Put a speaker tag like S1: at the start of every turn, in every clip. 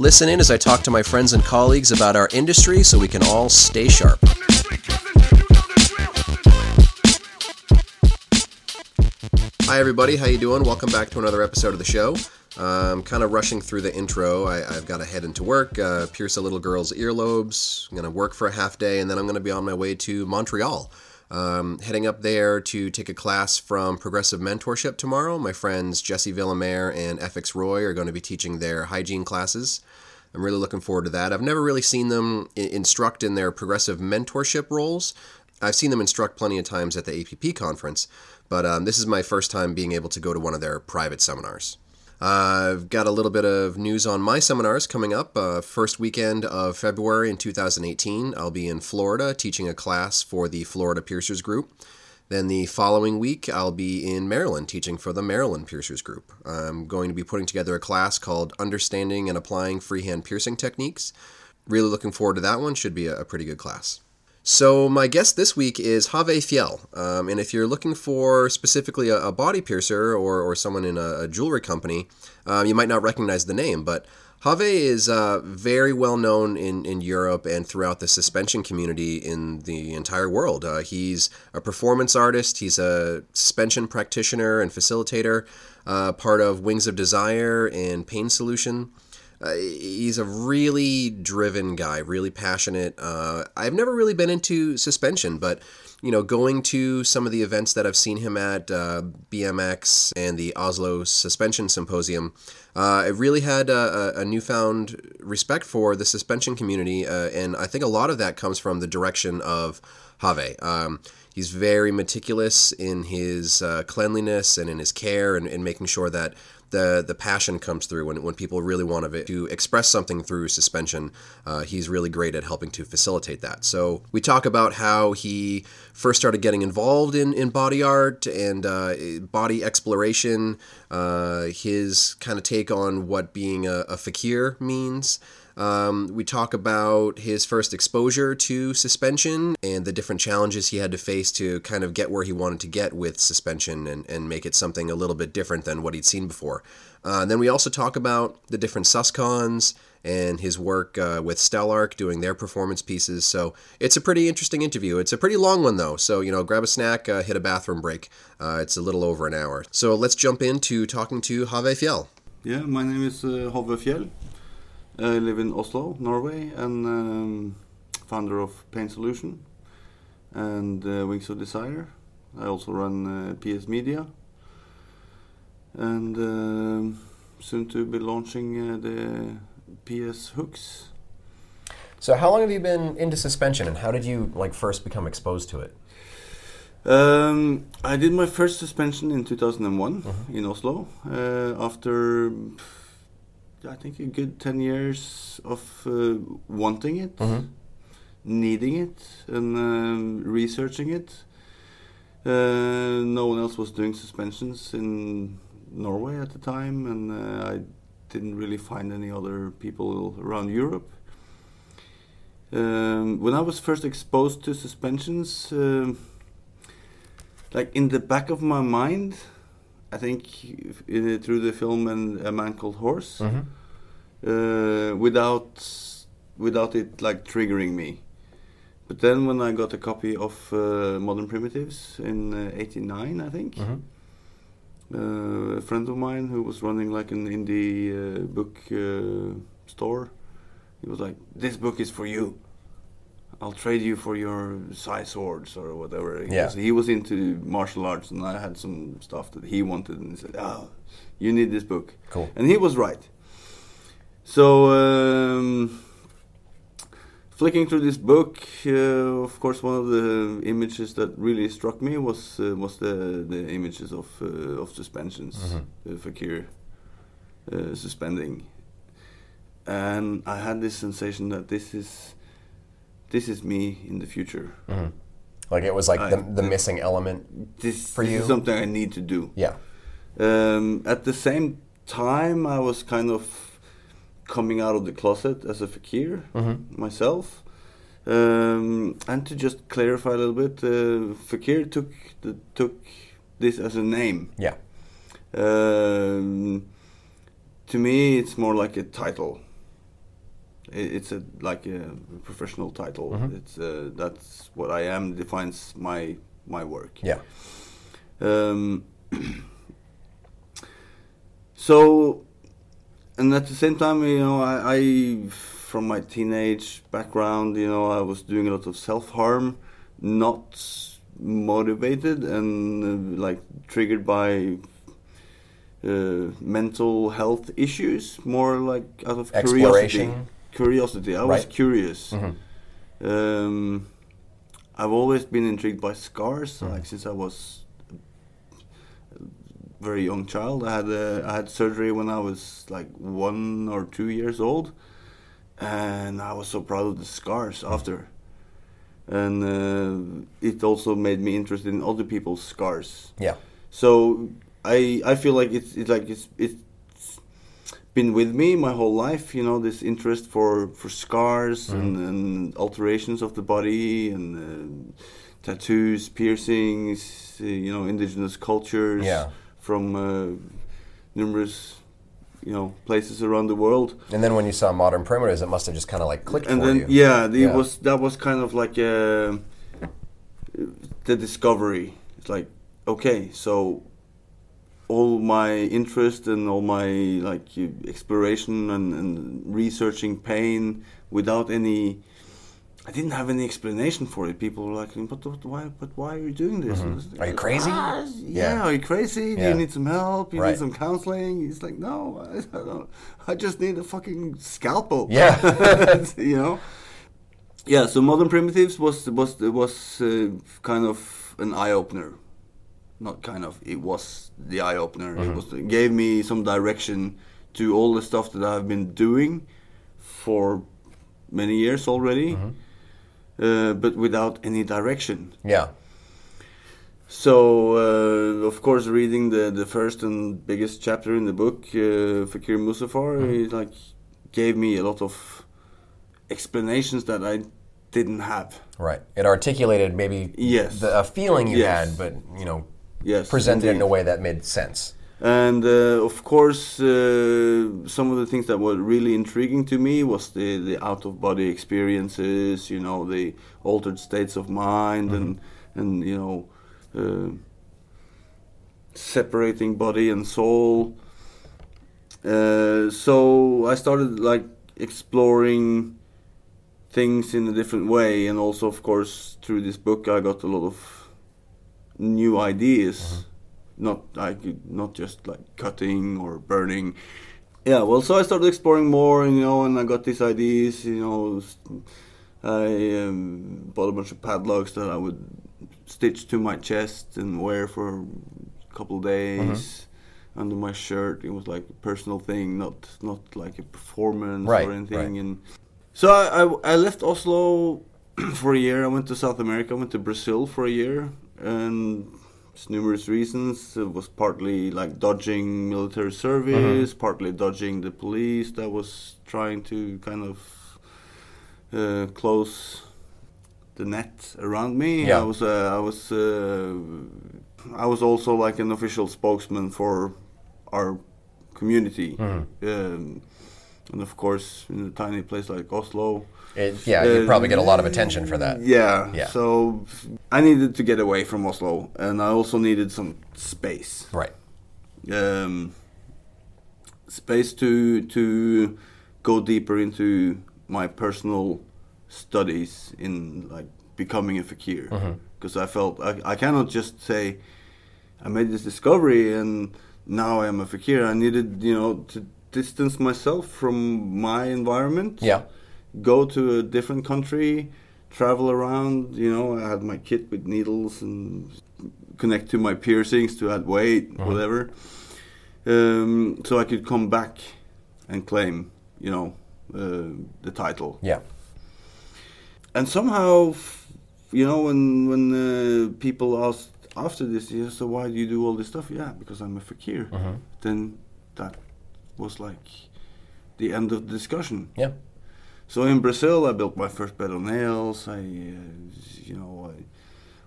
S1: Listen in as I talk to my friends and colleagues about our industry so we can all stay sharp. Hi everybody, how you doing? Welcome back to another episode of the show. I'm kind of rushing through the intro. I, have got to head into work, uh, pierce a little girl's earlobes. I'm going to work for a half day, and then I'm going to be on my way to Montreal. Um, heading up there to take a class from Progressive Mentorship tomorrow. My friends Jesse Villemaire and FX Roy are going to be teaching their hygiene classes. I'm really looking forward to that. I've never really seen them instruct in their progressive mentorship roles. I've seen them instruct plenty of times at the APP conference, but um, this is my first time being able to go to one of their private seminars. I've got a little bit of news on my seminars coming up. Uh, first weekend of February in 2018, I'll be in Florida teaching a class for the Florida Piercers Group. Then the following week, I'll be in Maryland teaching for the Maryland Piercers Group. I'm going to be putting together a class called Understanding and Applying Freehand Piercing Techniques. Really looking forward to that one. Should be a pretty good class. So my guest this week is Håvve Fjell, um, and if you're looking for specifically a, a body piercer or, or someone in a, a jewelry company, um, you might not recognize the name, but Håvve is uh, very well known in, in Europe and throughout the suspension community in the entire world. Uh, he's a performance artist, he's a suspension practitioner and facilitator, uh, part of Wings of Desire and Pain Solution. Uh, he's a really driven guy, really passionate. Uh, I've never really been into suspension, but you know, going to some of the events that I've seen him at, uh, BMX and the Oslo Suspension Symposium, uh, I really had a, a, newfound respect for the suspension community, uh, and I think a lot of that comes from the direction of Håvve. Um, he's very meticulous in his uh, cleanliness and in his care and, and making sure that the the passion comes through when, when people really want to, to express something through suspension. Uh, he's really great at helping to facilitate that. So we talk about how he first started getting involved in, in body art and uh, body exploration, uh, his kind of take on what being a, a fakir means. Um, we talk about his first exposure to suspension and the different challenges he had to face to kind of get where he wanted to get with suspension and, and make it something a little bit different than what he'd seen before. Uh, then we also talk about the different Suscons and his work uh, with Stelarc doing their performance pieces. So it's a pretty interesting interview. It's a pretty long one though. So, you know, grab a snack, uh, hit a bathroom break. Uh, it's a little over an hour. So let's jump into talking to Håvve Fjell.
S2: Yeah, my name is uh, Fjell. I live in Oslo, Norway, and um, founder of Pain Solution and uh, Wings of Desire. I also run uh, PS Media, and uh, soon to be launching uh, the PS hooks.
S1: So, how long have you been into suspension, and how did you like first become exposed to it?
S2: Um, I did my first suspension in 2001 mm-hmm. in Oslo. Uh, after I think a good 10 years of uh, wanting it, mm-hmm. needing it, and uh, researching it. Uh, no one else was doing suspensions in Norway at the time, and uh, I didn't really find any other people around Europe. Um, when I was first exposed to suspensions, um, like in the back of my mind, I think uh, through the film and A Man Called Horse, mm-hmm. uh, without without it like triggering me. But then when I got a copy of uh, Modern Primitives in '89, uh, I think. Mm-hmm. Uh, a friend of mine who was running like an indie uh, book store, he was like, "This book is for you." I'll trade you for your Sai swords or whatever. Yeah. He was into martial arts, and I had some stuff that he wanted, and he said, "Oh, you need this book."
S1: Cool.
S2: And he was right. So, um, flicking through this book, uh, of course, one of the images that really struck me was uh, was the the images of uh, of suspensions, mm-hmm. fakir uh, suspending, and I had this sensation that this is this is me in the future.
S1: Like it was like
S2: I-
S1: the, the missing element.
S2: This,
S1: For
S2: this
S1: you?
S2: is something I need to do.
S1: Yeah.
S2: Um, at the same time, I was kind of coming out of the closet as a fakir myself. Um, and to just clarify a little bit, uh, fakir took the, took this as a name.
S1: Yeah.
S2: Um, to me, it's more like a title. It's a like a professional title. It's uh, that's what I am. Defines my my work.
S1: Yeah.
S2: Um, so, and at the same time, you know, I, I, from my teenage background, you know, I was doing a lot of self harm, not motivated and uh, like triggered by uh, mental health issues, more like out of curiosity. Curiosity. I was
S1: Right.
S2: curious.
S1: Mhm.
S2: Um, I've always been intrigued by scars, like since I was a very young child. I had uh, I had surgery when I was like one or two years old, and I was so proud of the scars after. And uh, it also made me interested in other people's scars.
S1: Yeah.
S2: So I I feel like it's it's like it's it's been with me my whole life. You know, this interest for for scars and, and alterations of the body and uh, tattoos, piercings. Uh, you know, indigenous cultures
S1: Yeah.
S2: from uh, numerous you know places around the world.
S1: And then when you saw modern primitives, it must have just kind of like clicked
S2: and
S1: for
S2: then
S1: you.
S2: yeah, it
S1: Yeah.
S2: was that was kind of like uh, the discovery. It's like okay, so all my interest and all my like exploration and, and researching pain without any. I didn't have any explanation for it. People were like, "But, but why? But why are you doing this?"
S1: Mm-hmm. Are you crazy?
S2: "Ah, yeah.
S1: Yeah.
S2: Are you crazy? Do
S1: Yeah.
S2: you need some help? You
S1: Right.
S2: need some counseling? He's like, "No, I, I don't. I just need a fucking scalpel."
S1: Yeah.
S2: you know. Yeah. So modern primitives was was was uh, kind of an eye opener. Not kind of. It was the eye opener. It was it gave me some direction to all the stuff that I've been doing for many years already, uh, but without any direction.
S1: Yeah.
S2: So, uh, of course, reading the, the first and biggest chapter in the book, uh, Fakir Musafar, it like gave me a lot of explanations that I didn't have.
S1: Right. It articulated maybe
S2: Yes.
S1: the, a feeling you
S2: Yes.
S1: had, but you know,
S2: Yes,
S1: presented it in a way that made sense.
S2: And uh, of course, uh, some of the things that were really intriguing to me was the, the out of body experiences, you know, the altered states of mind, and and you know, uh, separating body and soul. Uh, so I started like exploring things in a different way, and also, of course, through this book, I got a lot of new ideas not like not just like cutting or burning. Yeah, well, so I started exploring more, you know, and I got these ideas, you know. I um, bought a bunch of padlocks that I would stitch to my chest and wear for a couple of days under my shirt. It was like a personal thing, not not like a performance
S1: Right,
S2: or anything.
S1: right.
S2: And so I, I I left Oslo for a year. I went to South America. I went to Brazil for a year, and it's numerous reasons. It was partly like dodging military service, partly dodging the police that was trying to kind of uh, close the net around me.
S1: Yeah.
S2: I was uh, I was uh, I was also like an official spokesman for our community. Um, and of course, in a tiny place like Oslo,
S1: It, yeah, you probably get a lot of attention for that.
S2: yeah.
S1: Yeah.
S2: So I needed to get away from Oslo, and I also needed some space.
S1: Right.
S2: Um, space to to go deeper into my personal studies in like becoming a fakir because I felt I, I cannot just say I made this discovery and now I am a fakir. I needed you know to distance myself from my environment
S1: Yeah.
S2: Go to a different country, travel around. You know, I had my kit with needles and connect to my piercings to add weight, whatever. Um, so I could come back and claim, you know, uh, the title.
S1: Yeah.
S2: and somehow, you know, when when uh, people asked after this, yeah, so why do you do all this stuff? Yeah, because I'm a fakir.
S1: Mm-hmm.
S2: Then that was like the end of the discussion.
S1: Yeah.
S2: So in Brazil, I built my first bed of nails. I, uh, you know, I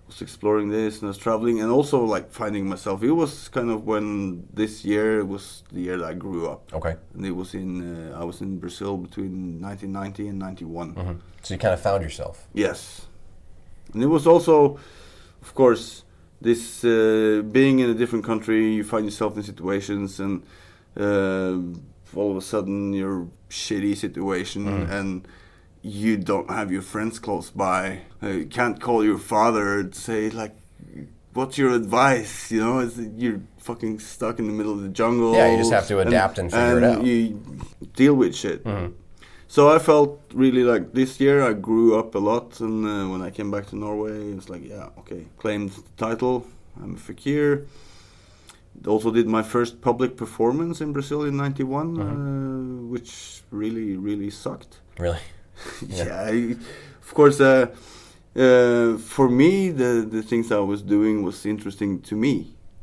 S2: was exploring this and I was traveling and also like finding myself. It was kind of when this year was the year that I grew up.
S1: Okay.
S2: And it was in uh, I was in Brazil between 1990 and 91.
S1: hmm So you kind of found yourself.
S2: Yes, and it was also, of course, this uh, being in a different country, you find yourself in situations, and uh, all of a sudden you're shitty situation, and you don't have your friends close by. Uh, you can't call your father and say like, "What's your advice?" You know, you're fucking stuck in the middle of the jungle.
S1: Yeah, you just have to adapt and figure it out.
S2: You deal with shit. So I felt really like this year I grew up a lot, and uh, when I came back to Norway, it's like, yeah, okay, claimed the title. I'm a fakir. Also did my first public performance in Brazil in '91, uh, which really, really sucked.
S1: Really?
S2: yeah, I, of course. Uh, uh, for me, the the things I was doing was interesting to me,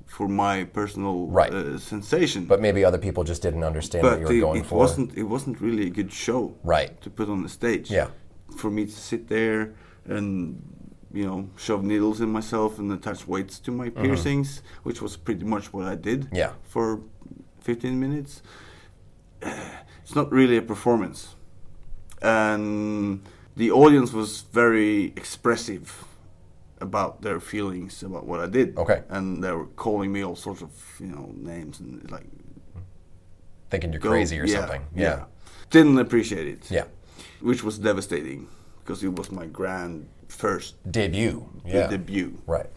S2: for my personal
S1: Right.
S2: uh, sensation.
S1: But maybe other people just didn't understand what you were
S2: it,
S1: going
S2: it
S1: for.
S2: wasn't it wasn't really a good show
S1: Right.
S2: to put on the stage.
S1: Yeah.
S2: For me to sit there and you know shove needles in myself and attach weights to my piercings, which was pretty much what I did.
S1: Mm-hmm. Yeah.
S2: For 15 minutes. It's not really a performance, and the audience was very expressive about their feelings about what I did.
S1: Okay.
S2: And they were calling me all sorts of you know names and like
S1: Thinking you're
S2: go-
S1: crazy or
S2: yeah,
S1: something. Yeah.
S2: Didn't appreciate it.
S1: Yeah.
S2: Which was devastating because it was my grand first
S1: Debut. Yeah.
S2: debut.
S1: Right.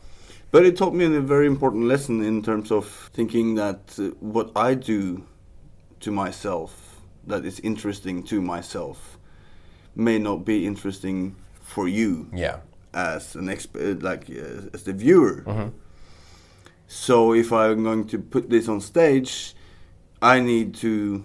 S2: But it taught me a very important lesson in terms of thinking that uh, what I do to myself that is interesting to myself may not be interesting for you
S1: Yeah.
S2: as an exp- uh, like uh, as the viewer.
S1: Mm-hmm.
S2: So if I'm going to put this on stage, I need to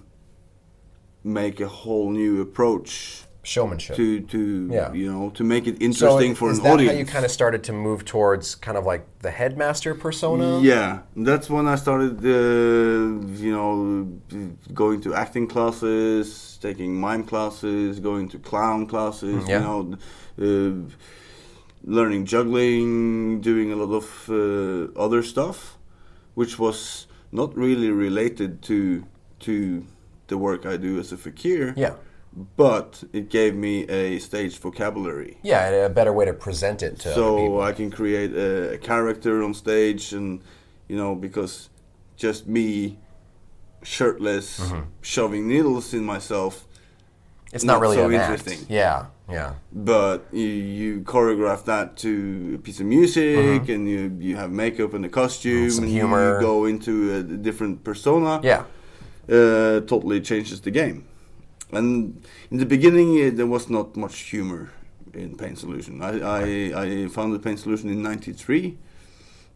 S2: make a whole new approach
S1: Showmanship.
S2: to to
S1: Yeah.
S2: you know to make it
S1: so
S2: interesting for
S1: is
S2: an
S1: that
S2: audience.
S1: how you kind of started to move towards kind of like the headmaster persona?
S2: Yeah, that's when I started, uh, you know, going to acting classes, taking mime classes, going to clown classes,
S1: Mm, yeah.
S2: you know, uh, learning juggling, doing a lot of uh, other stuff, which was not really related to to the work I do as a fakir.
S1: Yeah.
S2: But it gave me a stage vocabulary
S1: Yeah, and a better way to present it to
S2: so. I can create a, a character on stage, and you know, because just me, shirtless,
S1: Mm-hmm.
S2: shoving needles in myself,
S1: it's not,
S2: not
S1: really
S2: so
S1: an act.
S2: interesting.
S1: Yeah. Yeah.
S2: but you, you choreograph that to a piece of music, and you you have makeup and a costume,
S1: Mm-hmm. some
S2: and
S1: humor.
S2: you go into a different persona.
S1: Yeah.
S2: uh, totally changes the game. And in the beginning, uh, there was not much humor in Pain Solution. I, I, I founded Pain Solution in '93.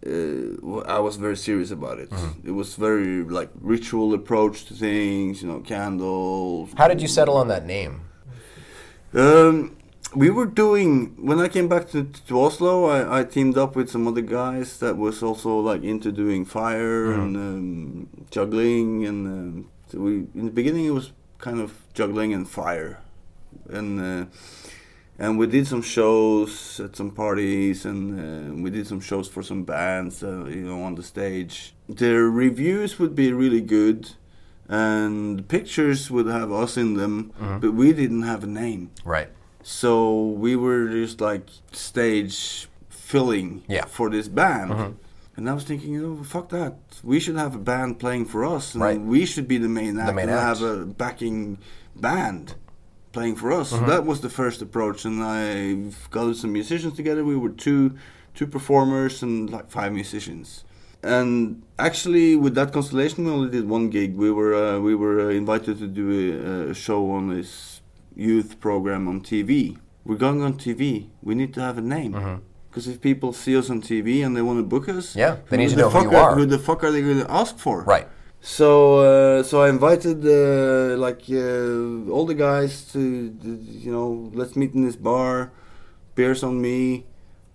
S2: Uh, I was very serious about it. It was very like ritual approach to things, you know, candles.
S1: How did you settle on that name?
S2: Um, we were doing when I came back to, to Oslo. I, I teamed up with some other guys that was also like into doing fire and um, juggling, and um, so we in the beginning it was kind of juggling and fire, and uh, and we did some shows at some parties, and uh, we did some shows for some bands, uh, you know, on the stage. The reviews would be really good. And pictures would have us in them, but we didn't have a name.
S1: Right.
S2: So we were just like stage filling
S1: Yeah.
S2: for this band. And I was thinking, you know, fuck that. We should have a band playing for us, and
S1: Right.
S2: we should be the main act
S1: main
S2: and
S1: act.
S2: have a backing band playing for us.
S1: Mm-hmm.
S2: So that was the first approach, and I got some musicians together. We were two two performers and like five musicians. And actually, with that constellation, we only did one gig. We were uh, we were uh, invited to do a, a show on this youth program on TV. We're going on TV. We need to have a name. Because if people see us on TV and they want to book us.
S1: Yeah, they need to
S2: the
S1: know who you are.
S2: Who the fuck are they going to ask for?
S1: Right.
S2: So, uh, so I invited uh, like uh, all the guys to, you know, let's meet in this bar. beers on me.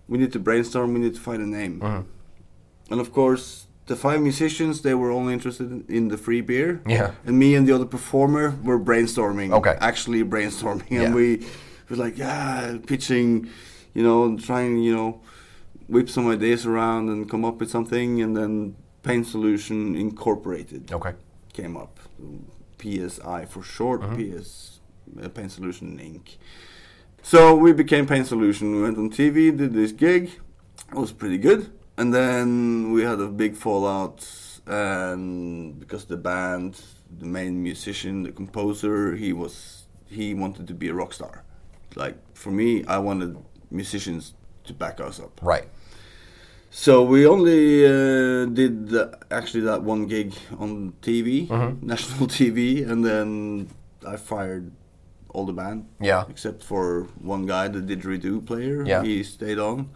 S2: We need to brainstorm. We need to find a name.
S1: Mm-hmm.
S2: And of course, the five musicians they were only interested in- in the free beer.
S1: Yeah.
S2: And me and the other performer were brainstorming.
S1: Okay.
S2: Actually brainstorming,
S1: Yeah.
S2: and we were like, yeah, pitching, you know, trying, you know, whip some ideas around and come up with something, and then Pain Solution Incorporated
S1: Okay.
S2: came up. PSI for short,
S1: Mm-hmm.
S2: PS uh, Pain Solution Inc. So we became Pain Solution. We went on TV, did this gig. It was pretty good. And then we had a big fallout, and because the band, the main musician, the composer, he was he wanted to be a rock star. Like for me, I wanted musicians to back us up.
S1: Right.
S2: So we only uh, did the, actually that one gig on TV,
S1: Mm-hmm.
S2: national TV, and then I fired all the band.
S1: Yeah.
S2: Except for one guy, the didgeridoo player.
S1: Yeah.
S2: He stayed on,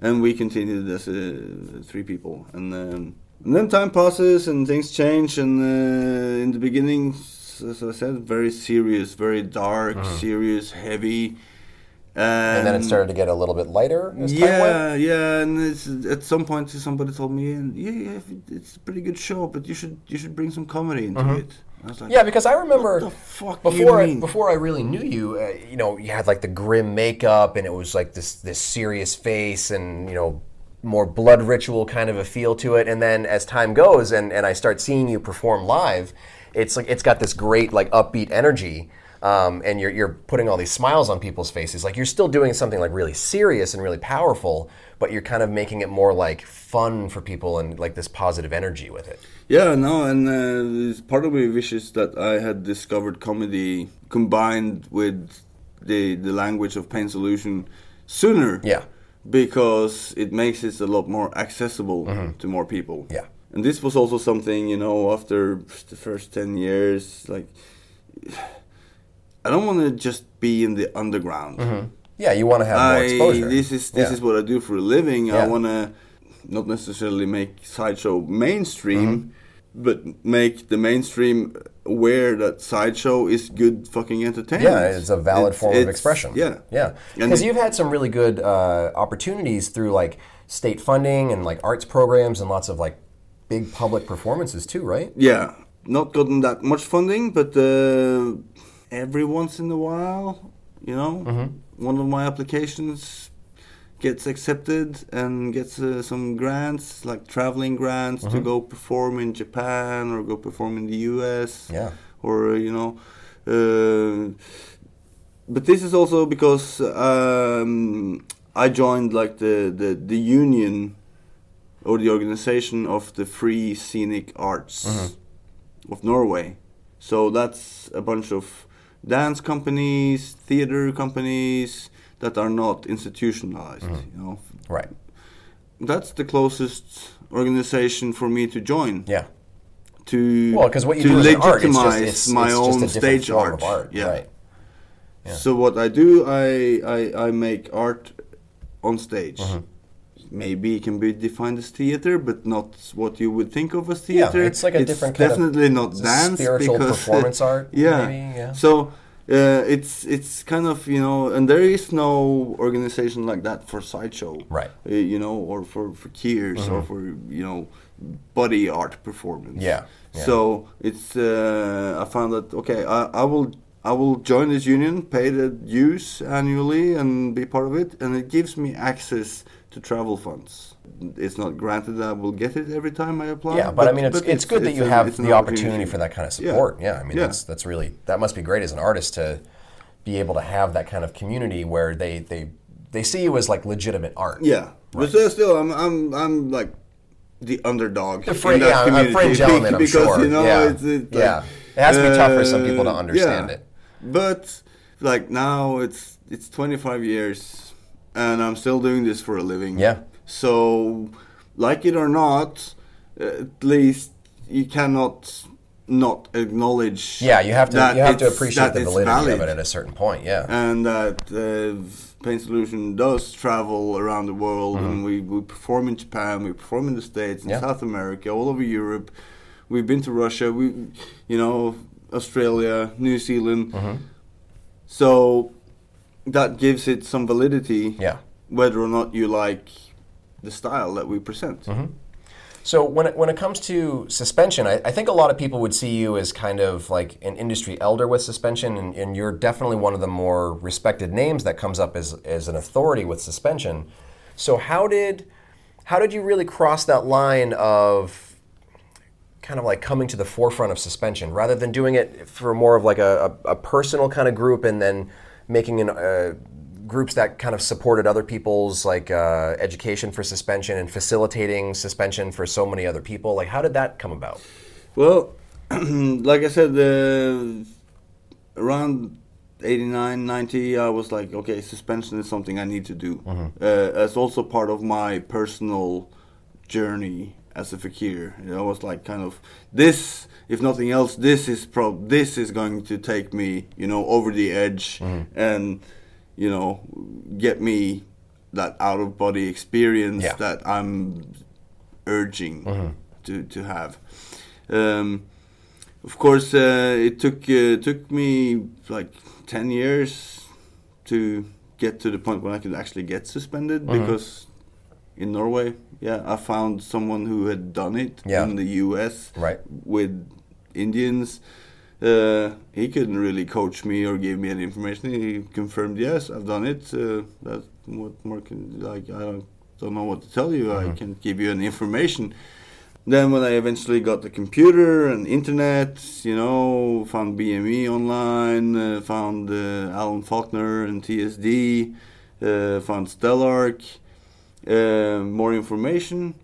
S2: and we continued as uh, three people. And, um, and then time passes and things change. And uh, in the beginning, as I said, very serious, very dark, serious, heavy.
S1: Mm-hmm. And then it started to get a little bit lighter as time.
S2: Yeah, yeah, and it's, at some point somebody told me, yeah, yeah, it's a pretty good show, but you should you should bring some comedy into it. I was like,
S1: Mm-hmm. Yeah, because I remember
S2: What the fuck do you
S1: before I, before I really knew you, uh, you know, you had like the grim makeup and it was like this this serious face and you know more blood ritual kind of a feel to it. And then as time goes and and I start seeing you perform live, it's like it's got this great like upbeat energy. Um, and you're, you're putting all these smiles on people's faces. Like you're still doing something like really serious and really powerful, but you're kind of making it more like fun for people and like this positive energy with it.
S2: Yeah, no, and uh, part of me wishes that I had discovered comedy combined with the the language of Pain Solution sooner.
S1: Yeah.
S2: because it makes it a lot more accessible to more people.
S1: Mm-hmm. Yeah.
S2: and this was also something you know after the first ten years, like I don't want to just be in the underground.
S1: Yeah, you want to have more exposure.
S2: This is this
S1: Yeah.
S2: is what I do for a living.
S1: Yeah.
S2: I want to not necessarily make sideshow mainstream,
S1: Mm-hmm.
S2: but make the mainstream aware that sideshow is good fucking entertainment.
S1: Yeah, it's a valid
S2: It's-
S1: form of expression.
S2: Yeah,
S1: yeah. Because you've had some really good uh, opportunities through like state funding and like arts programs and lots of like big public performances too, right?
S2: Yeah, not gotten that much funding, but uh, every once in a while, you know,
S1: Mm-hmm.
S2: one of my applications gets accepted and gets uh, some grants, like traveling grants,
S1: Mm-hmm.
S2: to go perform in Japan or go perform in the U.S.
S1: Yeah.
S2: or uh, you know. Uh, but this is also because um, I joined like the, the, the union or the organization of the free scenic arts of Norway. So that's a bunch of dance companies, theater companies that are not institutionalized. You know,
S1: Right.
S2: that's the closest organization for me to join
S1: Yeah.
S2: to
S1: Well, because what you
S2: to
S1: do is art. It's just,
S2: legitimize
S1: it's,
S2: my
S1: it's
S2: own
S1: just a different
S2: stage art.
S1: art.
S2: Yeah.
S1: Right.
S2: So what I do, I I, I make art on stage.
S1: Mm-hmm.
S2: Maybe it can be defined as theater, but not what you would think of as theater.
S1: Yeah, it's like a different kind of-
S2: definitely not
S1: it's a
S2: dance.
S1: spiritual
S2: because,
S1: performance art,
S2: Yeah.
S1: maybe, yeah.
S2: So. Uh, it's it's kind of you know, and there is no organization like that for sideshow,
S1: Right.
S2: Uh, you know, or for for Kears or for you know, body art performance.
S1: Yeah, yeah.
S2: So it's uh, I found that okay, I, I will I will join this union, pay the dues annually, and be part of it, and it gives me access to travel funds. It's not granted that I will get it every time I apply.
S1: Yeah, but, I mean, it's, it's, good that you
S2: a-
S1: have
S2: it's
S1: the opportunity for that kind of support. Yeah, I mean,
S2: Yeah.
S1: that's that's really that must be great as an artist to be able to have that kind of community where they they they see you as like legitimate art.
S2: Yeah, but still, still, I'm I'm I'm like the underdog
S1: The fri-
S2: in that
S1: yeah, a
S2: community
S1: fringe element, I'm
S2: because
S1: sure.
S2: you know
S1: Yeah.
S2: it's, it's
S1: Yeah.
S2: like,
S1: It has to be tough for some people to
S2: uh,
S1: understand
S2: yeah.
S1: it.
S2: But like now, it's it's 25 years, and I'm still doing this for a living.
S1: Yeah.
S2: So, like it or not, at least you cannot not acknowledge.
S1: Yeah, you have to you have to appreciate the validity
S2: valid
S1: of it at a certain point. Yeah.
S2: and that uh, Pain Solution does travel around the world, and we, we perform in Japan, we perform in the States, in
S1: Mm-hmm. Yeah.
S2: South America, all over Europe. We've been to Russia, we, you know, Australia, New Zealand.
S1: Mm-hmm.
S2: So that gives it some validity.
S1: Yeah.
S2: Whether or not you like the style that we present. Mm-hmm.
S1: So when it, when it comes to suspension, I, I think a lot of people would see you as kind of like an industry elder with suspension, and, and you're definitely one of the more respected names that comes up as, as an authority with suspension. So how did how did you really cross that line of kind of like coming to the forefront of suspension rather than doing it for more of like a, a, a personal kind of group and then making an, uh, groups that kind of supported other people's like uh, education for suspension and facilitating suspension for so many other people like how did that come about
S2: Well, like I said, uh, around 89, 90, I was like, okay, suspension is something I need to do. Uh, as also part of my personal journey as a fakir. You know, I was like, kind of, this, if nothing else, this is pro, this is going to take me, you know, over the edge and, you know, get me that out of body experience
S1: Yeah.
S2: that I'm urging to to have. Um, of course, uh, it took uh, took me like ten years to get to the point where I could actually get suspended because in Norway, yeah, I found someone who had done it
S1: Yeah.
S2: in the U.S.
S1: Right.
S2: with Indians. Uh, he couldn't really coach me or give me any information. He confirmed, yes, I've done it. Uh, that's what more can like. I don't, don't know what to tell you. I can't give you any information. Then when I eventually got the computer and internet, you know, found BME online, uh, found uh, Allen Falkner and TSD, uh, found Stelarc, uh, more information,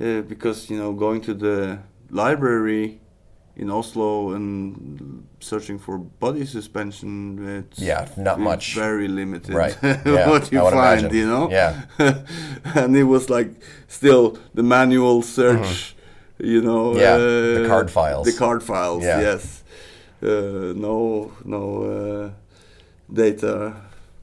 S2: uh, because you know going to the library in Oslo and searching for body suspension, it's
S1: Yeah, not much.
S2: very limited.
S1: Right. Yeah,
S2: what you find,
S1: imagine.
S2: you know.
S1: Yeah.
S2: and it was like still the manual search, you know.
S1: Mm-hmm. Yeah, the
S2: uh,
S1: card files.
S2: The card files,
S1: Yeah.
S2: yes. Uh, no, no uh, data,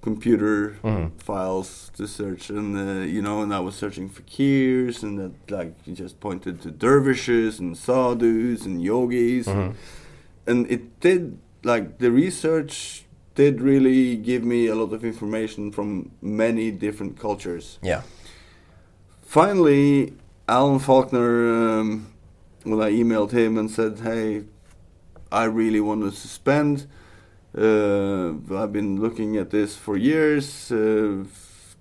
S2: computer
S1: Mm-hmm.
S2: files to search, and uh, you know, and I was searching for keys, and that like you just pointed to dervishes and sadhus and yogis,
S1: Mm-hmm.
S2: and it did like the research did really give me a lot of information from many different cultures
S1: yeah
S2: finally, Allen Falkner, um, when I emailed him and said, "Hey, I really want to suspend. Uh, I've been looking at this for years. Uh,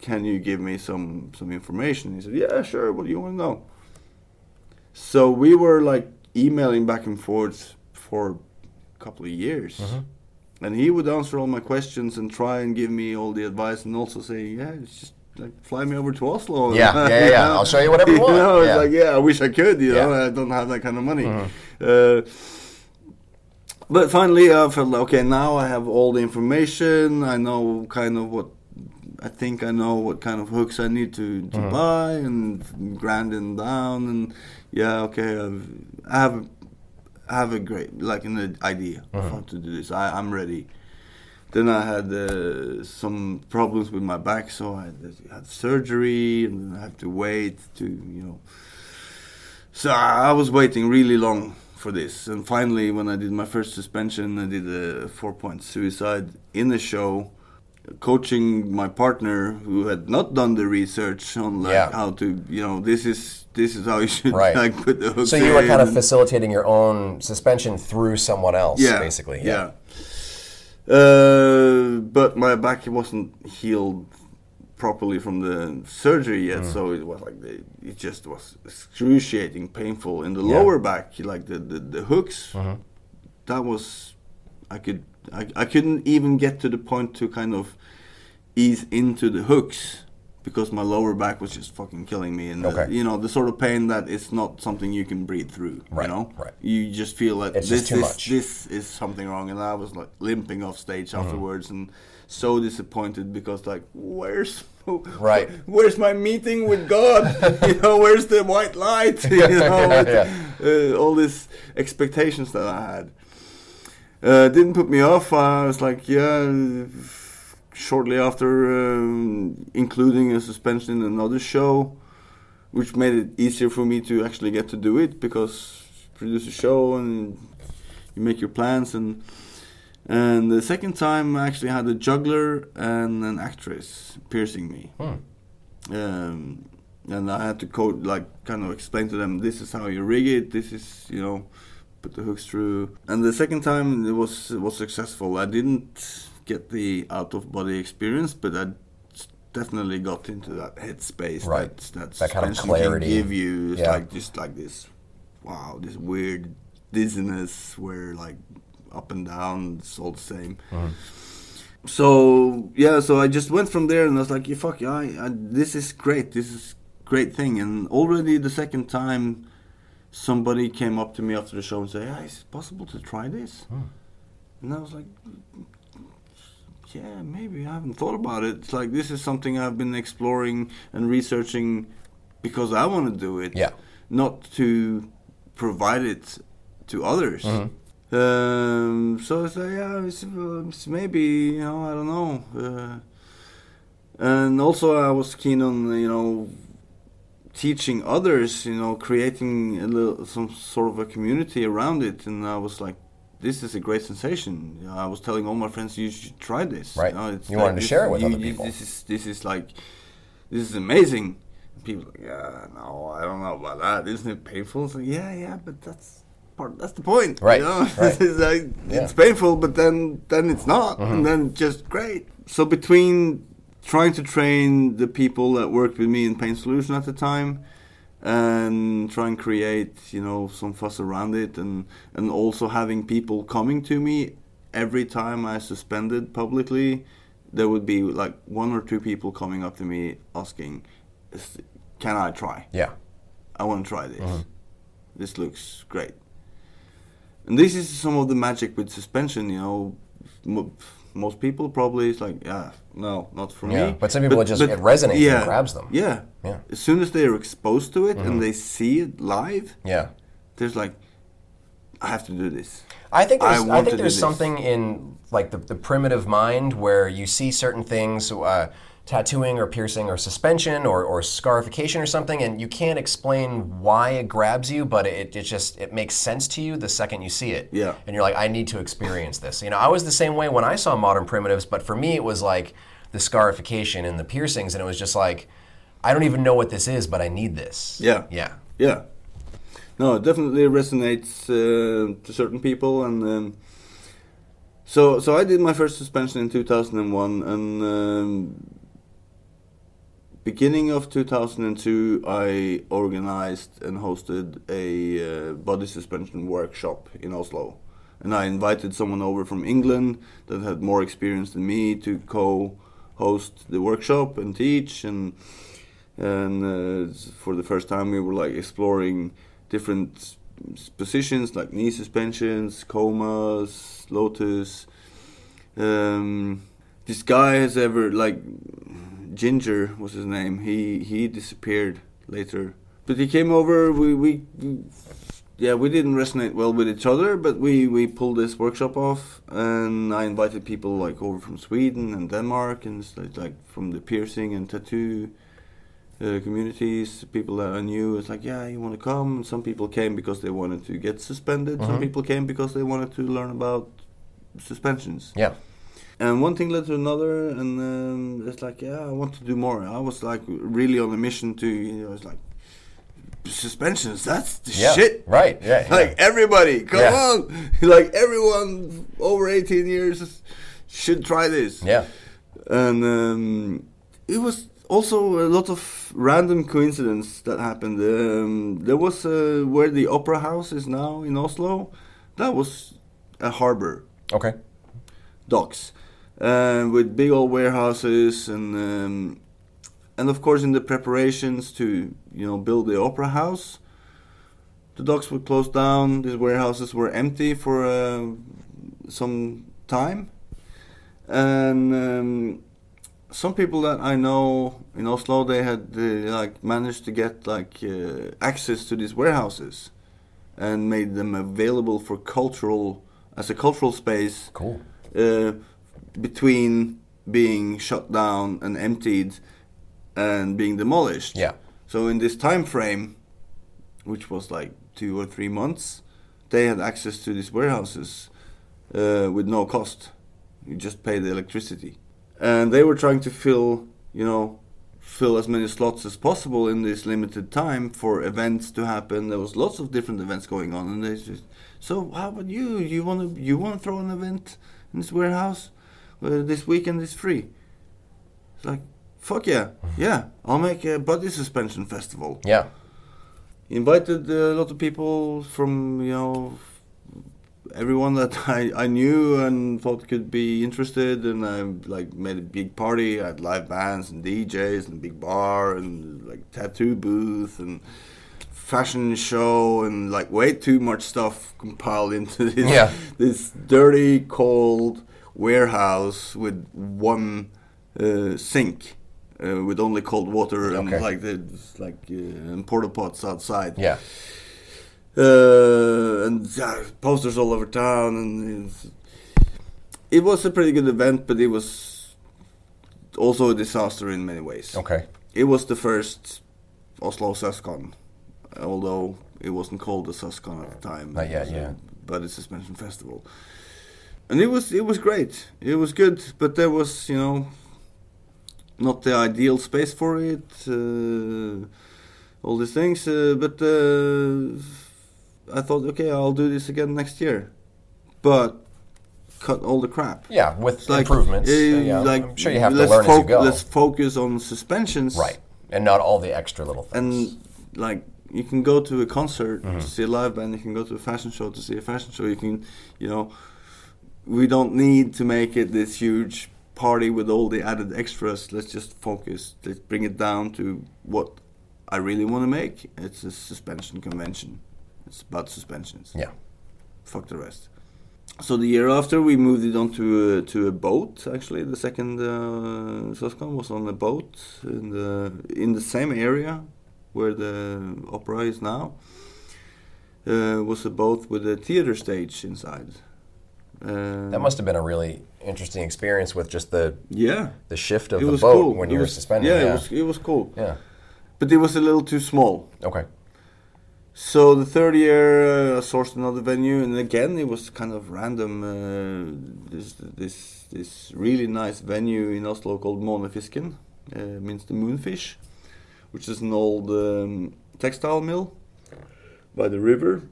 S2: can you give me some some information?" He said, "Yeah, sure. What do you want to know?" So we were like emailing back and forth for a couple of years. And he would answer all my questions and try and give me all the advice and also say, yeah, it's just like fly me over to Oslo.
S1: Yeah, yeah, yeah, yeah. I'll show you whatever you want.
S2: know, it's
S1: Yeah.
S2: like, yeah, I wish I could, you know, I don't have that kind of money.
S1: Mm-hmm.
S2: Uh, but finally, I felt like, okay, now I have all the information. I know kind of what, I think I know what kind of hooks I need to, to
S1: Mm-hmm.
S2: buy and grind them down. And yeah, okay, I've, I have I have a great like an idea
S1: Mm-hmm.
S2: of how to do this. I, I'm ready. Then I had uh, some problems with my back, so I had, surgery, and I had to wait to you know. So I was waiting really long for this, and finally, when I did my first suspension, I did a four-point suicide in the show, coaching my partner who had not done the research on like
S1: Yeah.
S2: how to you know this is this is how you should
S1: Right.
S2: like put the hooks
S1: so you were kind of facilitating your own suspension through someone else
S2: yeah,
S1: basically
S2: Yeah. Uh, but my back wasn't healed properly from the surgery yet,
S1: Mm.
S2: so it was like the, it just was excruciating, painful in the
S1: Yeah.
S2: lower back, like the the, the hooks.
S1: Mm-hmm.
S2: That was I could I, I couldn't even get to the point to kind of ease into the hooks because my lower back was just fucking killing me. And the- you know the sort of pain that it's not something you can breathe through
S1: Right,
S2: you know?
S1: right.
S2: you just feel that
S1: It's
S2: this is this is something wrong. And i was like limping off stage
S1: Mm-hmm.
S2: afterwards and so disappointed because like where's
S1: Right.
S2: where's my meeting with god? You know where's the white light? You know
S1: Yeah, yeah.
S2: Uh, all these expectations that i had. Uh, didn't put me off. I was like yeah shortly after um, including a suspension in another show which made it easier for me to actually get to do it because produce a show and you make your plans and And the second time, I actually had a juggler and an actress piercing me. Um, and I had to code, like, kind of explain to them, this is how you rig it. This is, you know, put the hooks through. And the second time, it was it was successful. I didn't get the out of body experience, but I definitely got into that headspace
S1: Right.
S2: that that,
S1: That kind of clarity.
S2: can give you. It's
S1: Yeah.
S2: like just like this, wow, this weird dizziness where like up and down, it's all the same.
S1: Mm-hmm.
S2: So yeah, so I just went from there and I was like, yeah, fuck, yeah, I, I, this is great. This is great thing. And already the second time, somebody came up to me after the show and said, "Yeah, is it possible to try this?" And I was like, "Yeah, maybe. I haven't thought about it. It's like this is something I've been exploring and researching because I want to do it,
S1: Yeah.
S2: not to provide it to others." Um, so it's like, yeah, it's, it's maybe you know, I don't know. Uh, and also, I was keen on you know teaching others, you know, creating a little, some sort of a community around it. And I was like, this is a great sensation. I was telling all my friends, you should try this.
S1: Right.
S2: know, it's
S1: You wanted to share it with
S2: you-
S1: other people.
S2: This is this is like, this is amazing. And people like, yeah, no, I don't know about that. Isn't it painful? Like, yeah, yeah, but that's part. That's the point.
S1: Right,
S2: You know?
S1: right.
S2: it's like
S1: Yeah. Mm-hmm.
S2: it's painful, but then then it's not, and then just great. So between trying to train the people that worked with me in Pain Solution at the time, and try and create you know some fuss around it, and and also having people coming to me every time I suspended publicly, there would be like one or two people coming up to me asking, "Can I try?"
S1: Yeah.
S2: I want to try this. Mm-hmm. This looks great. And this is some of the magic with suspension, you know. Mo- most people probably is like, yeah, no, not for
S1: Yeah,
S2: me.
S1: but some people it just- it resonates and grabs them.
S2: Yeah.
S1: Yeah. Mm-hmm.
S2: As soon as they are exposed to it and they see it live,
S1: Yeah.
S2: there's like, I have to do this.
S1: I think
S2: I
S1: there's, I,
S2: to
S1: think there's something in like the, the primitive mind where you see certain things, uh, tattooing or piercing or suspension or, or scarification or something, and you can't explain why it grabs you, but it, it just it makes sense to you the second you see it.
S2: Yeah.
S1: And you're like, I need to experience this. You know, I was the same way when I saw modern primitives, but for me it was like the scarification and the piercings, and it was just like, I don't even know what this is, but I need this.
S2: Yeah.
S1: Yeah.
S2: Yeah. No, it definitely resonates uh, to certain people, and um, so so I did my first suspension in 2001, and um, beginning of 2002, I organized and hosted a uh, body suspension workshop in Oslo, and I invited someone over from England that had more experience than me to co-host the workshop and teach and and uh, for the first time we were like exploring different positions like knee suspensions, comas, lotus. Um, this guy has ever like Ginger was his name. He he disappeared later, but he came over. We we. yeah, we didn't resonate well with each other, but we, we pulled this workshop off, and I invited people like over from Sweden and Denmark, and like, like from the piercing and tattoo uh, communities, people that I knew. It's like, yeah, you want to come? And some people came because they wanted to get suspended. Some people came because they wanted to learn about suspensions.
S1: Yeah.
S2: And one thing led to another, and um, it's like, yeah, I want to do more. I was like really on a mission to, you know, it's like suspensions. That's the
S1: Yeah.
S2: shit.
S1: Right. Yeah. yeah.
S2: Like everybody, come
S1: Yeah.
S2: on! Like everyone over 18 years should try this
S1: yeah.
S2: and um, it was also a lot of random coincidence that happened. Um, there was uh, where the opera house is now in Oslo. That was a harbor
S1: Okay.
S2: docks uh, with big old warehouses and um, and of course in the preparations to you know build the opera house. The docks were closed down. These warehouses were empty for uh, some time, and um, some people that I know in Oslo they had uh, like managed to get like uh, access to these warehouses and made them available for cultural as a cultural space
S1: Cool.
S2: uh, between being shut down and emptied and being demolished.
S1: Yeah.
S2: So in this time frame, which was like two or three months, they had access to these warehouses, uh, with no cost. You just pay the electricity, and they were trying to fill, you know, fill as many slots as possible in this limited time for events to happen. There was lots of different events going on, and they just, so how about you? You want to you want to throw an event in this warehouse? Uh, this weekend is free. It's like, fuck yeah, yeah. I'll make a body suspension festival.
S1: Yeah.
S2: Invited a lot of people from you know everyone that I, I knew and thought could be interested, and I like made a big party. I had live bands and DJs and a big bar and like tattoo booth and fashion show and like way too much stuff compiled into this
S1: Yeah.
S2: this dirty cold warehouse with one uh, sink. Uh, with only cold water and
S1: Okay.
S2: like the like uh, and porta pots outside
S1: Yeah.
S2: uh, and yeah, posters all over town, and it's, it was a pretty good event, but it was also a disaster in many ways.
S1: Okay.
S2: It was the first Oslo Suscon, although it wasn't called the Suscon at the time.
S1: Not yet,
S2: It was a
S1: yeah.
S2: Body Suspension Festival, and it was it was great. It was good, but there was you know not the ideal space for it. Uh, all these things, uh, but uh, I thought, okay, I'll do this again next year, but cut all the crap.
S1: Yeah, with
S2: like,
S1: improvements.
S2: uh,
S1: yeah,
S2: like,
S1: I'm sure you have to learn as you go.
S2: Let's focus on suspensions,
S1: Right. And not all the extra little things.
S2: And like, you can go to a concert
S1: Mm-hmm.
S2: to see a live band. You can go to a fashion show to see a fashion show. You can, you know, we don't need to make it this huge party with all the added extras. Let's just focus. Let's bring it down to what I really want to make. It's a suspension convention. It's about suspensions.
S1: yeah.
S2: Fuck the rest. So the year after, we moved it onto a, to a boat. Actually, the second uh, was on a boat in the in the same area where the opera is now. Uh, was a boat with a theater stage inside. Uh,
S1: That must have been a really interesting experience with just the
S2: yeah.
S1: the shift of
S2: It
S1: the
S2: was
S1: boat
S2: cool.
S1: when
S2: It
S1: you were suspended.
S2: Yeah,
S1: Yeah.
S2: it was it was cool.
S1: yeah.
S2: But it was a little too small.
S1: Okay.
S2: So the third year, uh, I sourced another venue, and again it was kind of random. Uh, this this this really nice venue in Oslo called Månefisken, uh, means the moonfish, which is an old um, textile mill by the river,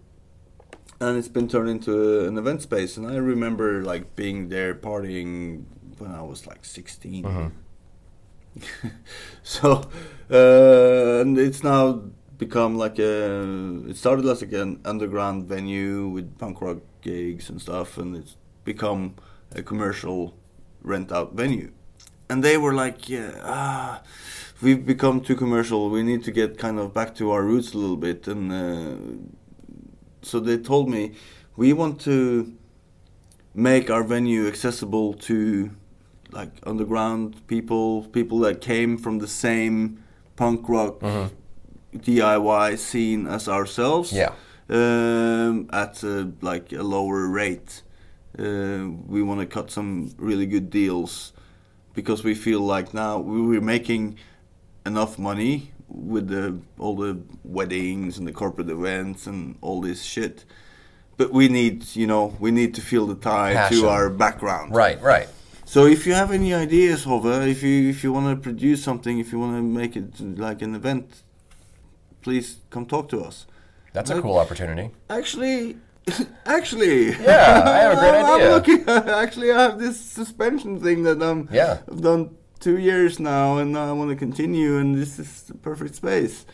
S2: and it's been turned into an event space. And I remember like being there partying when I was like 16. so uh, and it's now become like a it started as like an underground venue with punk rock gigs and stuff. And it's become a commercial rent out venue. And they were like yeah ah we've become too commercial. We need to get kind of back to our roots a little bit. And uh, so they told me we want to make our venue accessible to like underground people, people that came from the same punk rock DIY scene as ourselves.
S1: Yeah.
S2: Um, at a, like a lower rate. Uh, we want to cut some really good deals because we feel like now we're making enough money with the all the weddings and the corporate events and all this shit. But we need, you know, we need to feel the tie
S1: Passion.
S2: to our background.
S1: Right. Right.
S2: So if you have any ideas, Håvve, if you if you want to produce something, if you want to make it like an event, please come talk to us.
S1: That's a cool opportunity.
S2: Actually, actually,
S1: Yeah, I have a great
S2: I'm-
S1: idea.
S2: I'm looking, actually, I have this suspension thing that I'm.
S1: Yeah.
S2: I've done two years now, and I want to continue, and this is the perfect space.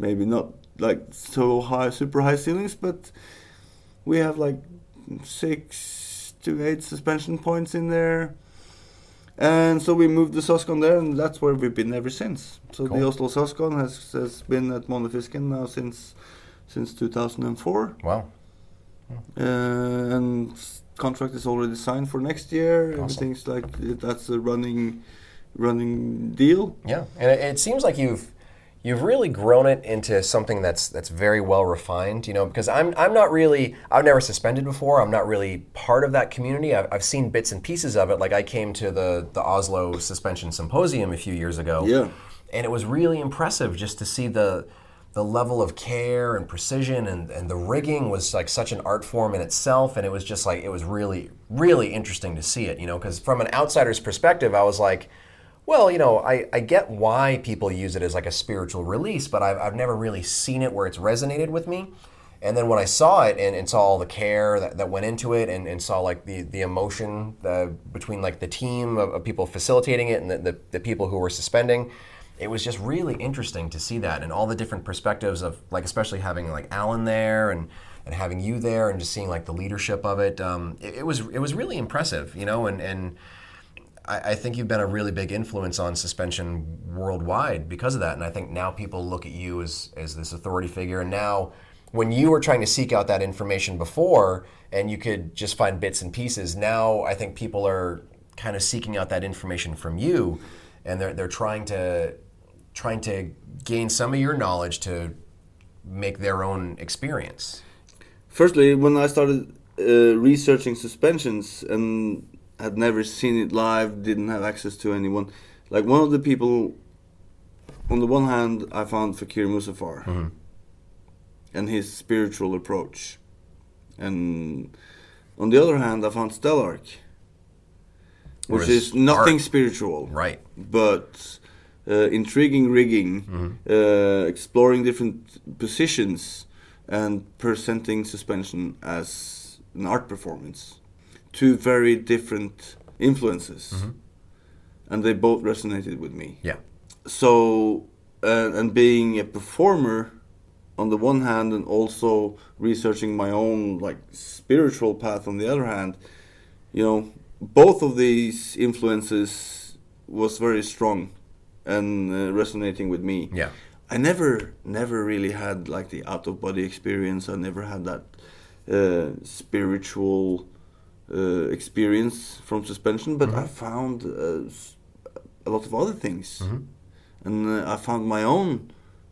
S2: Maybe not like so high, super high ceilings, but we have like six to eight suspension points in there. And so we moved the Suscon there, and that's where we've been ever since. So
S1: Cool.
S2: the Oslo Suscon has, has been at Månefisken now since since 2004.
S1: Wow.
S2: Uh, and contract is already signed for next year.
S1: Awesome.
S2: Everything's like that's a running running deal.
S1: Yeah, and it, it seems like you've you've really grown it into something that's that's very well refined. You know, because I'm I'm not really I've never suspended before. I'm not really part of that community. I've, I've seen bits and pieces of it. Like I came to the the Oslo Suspension Symposium a few years ago.
S2: Yeah.
S1: and it was really impressive just to see the the level of care and precision and, and the rigging was like such an art form in itself and it was just like it was really really interesting to see it you know because from an outsider's perspective i was like well you know I, I get why people use it as like a spiritual release but I've, I've never really seen it where it's resonated with me and then when i saw it and, and saw all the care that, that went into it and, and saw like the, the emotion between like the team of, of people facilitating it and the, the, the people who were suspending it was just really interesting to see that and all the different perspectives of like especially having like Allen there and and having you there and just seeing like the leadership of it. Um, it, it was it was really impressive, you know, and and. I, I think you've been a really big influence on suspension worldwide because of that, and I think now people look at you as as this authority figure. And now, when you were trying to seek out that information before, and you could just find bits and pieces, now I think people are kind of seeking out that information from you, and they're they're trying to trying to gain some of your knowledge to make their own experience?
S2: Firstly, when I started uh, researching suspensions and had never seen it live, didn't have access to anyone, like one of the people, on the one hand, I found Fakir Musafar
S1: Mm-hmm.
S2: and his spiritual approach. And on the other hand, I found Stelarc, which is nothing
S1: art-
S2: spiritual
S1: Right.
S2: but uh, intriguing rigging, uh, exploring different positions, and presenting suspension as an art performance. Two very different influences, and they both resonated with me.
S1: Yeah.
S2: So, uh, and being a performer on the one hand, and also researching my own like spiritual path on the other hand, you know, both of these influences was very strong and uh, resonating with me.
S1: Yeah.
S2: I never, never really had like the out of body experience. I never had that uh, spiritual uh, experience from suspension, but I found uh, a lot of other things, and uh, I found my own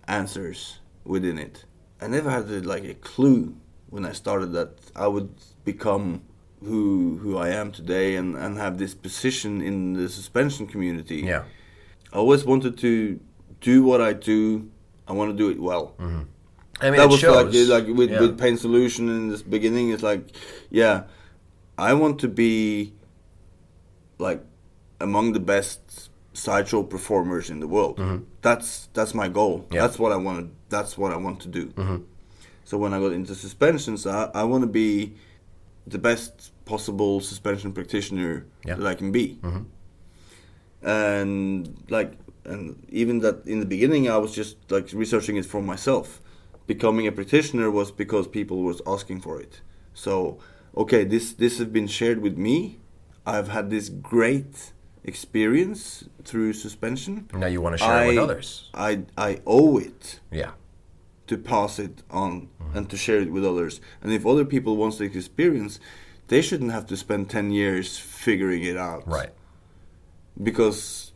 S2: answers within it. I never had uh, like a clue when I started that I would become who who I am today and, and have this position in the suspension community.
S1: Yeah.
S2: I always wanted to do what I do. I want to do it well.
S1: I mean,
S2: that
S1: it
S2: was
S1: shows.
S2: like like with,
S1: Yeah.
S2: with Pain Solution in this beginning. It's like, yeah, I want to be like among the best sideshow performers in the world. That's that's my goal.
S1: Mm-hmm. Yeah.
S2: That's what I want. to That's what I want to do. So when I got into suspensions, I, I want to be the best possible suspension practitioner
S1: Yeah.
S2: that I can be. And like, and even that in the beginning, I was just like researching it for myself. Becoming a practitioner was because people was asking for it. So okay, this this has been shared with me. I've had this great experience through suspension.
S1: Now you want to share it with others.
S2: I I owe it
S1: Yeah.
S2: to pass it on and to share it with others. And if other people want the experience, they shouldn't have to spend 10 years figuring it out.
S1: Right.
S2: Because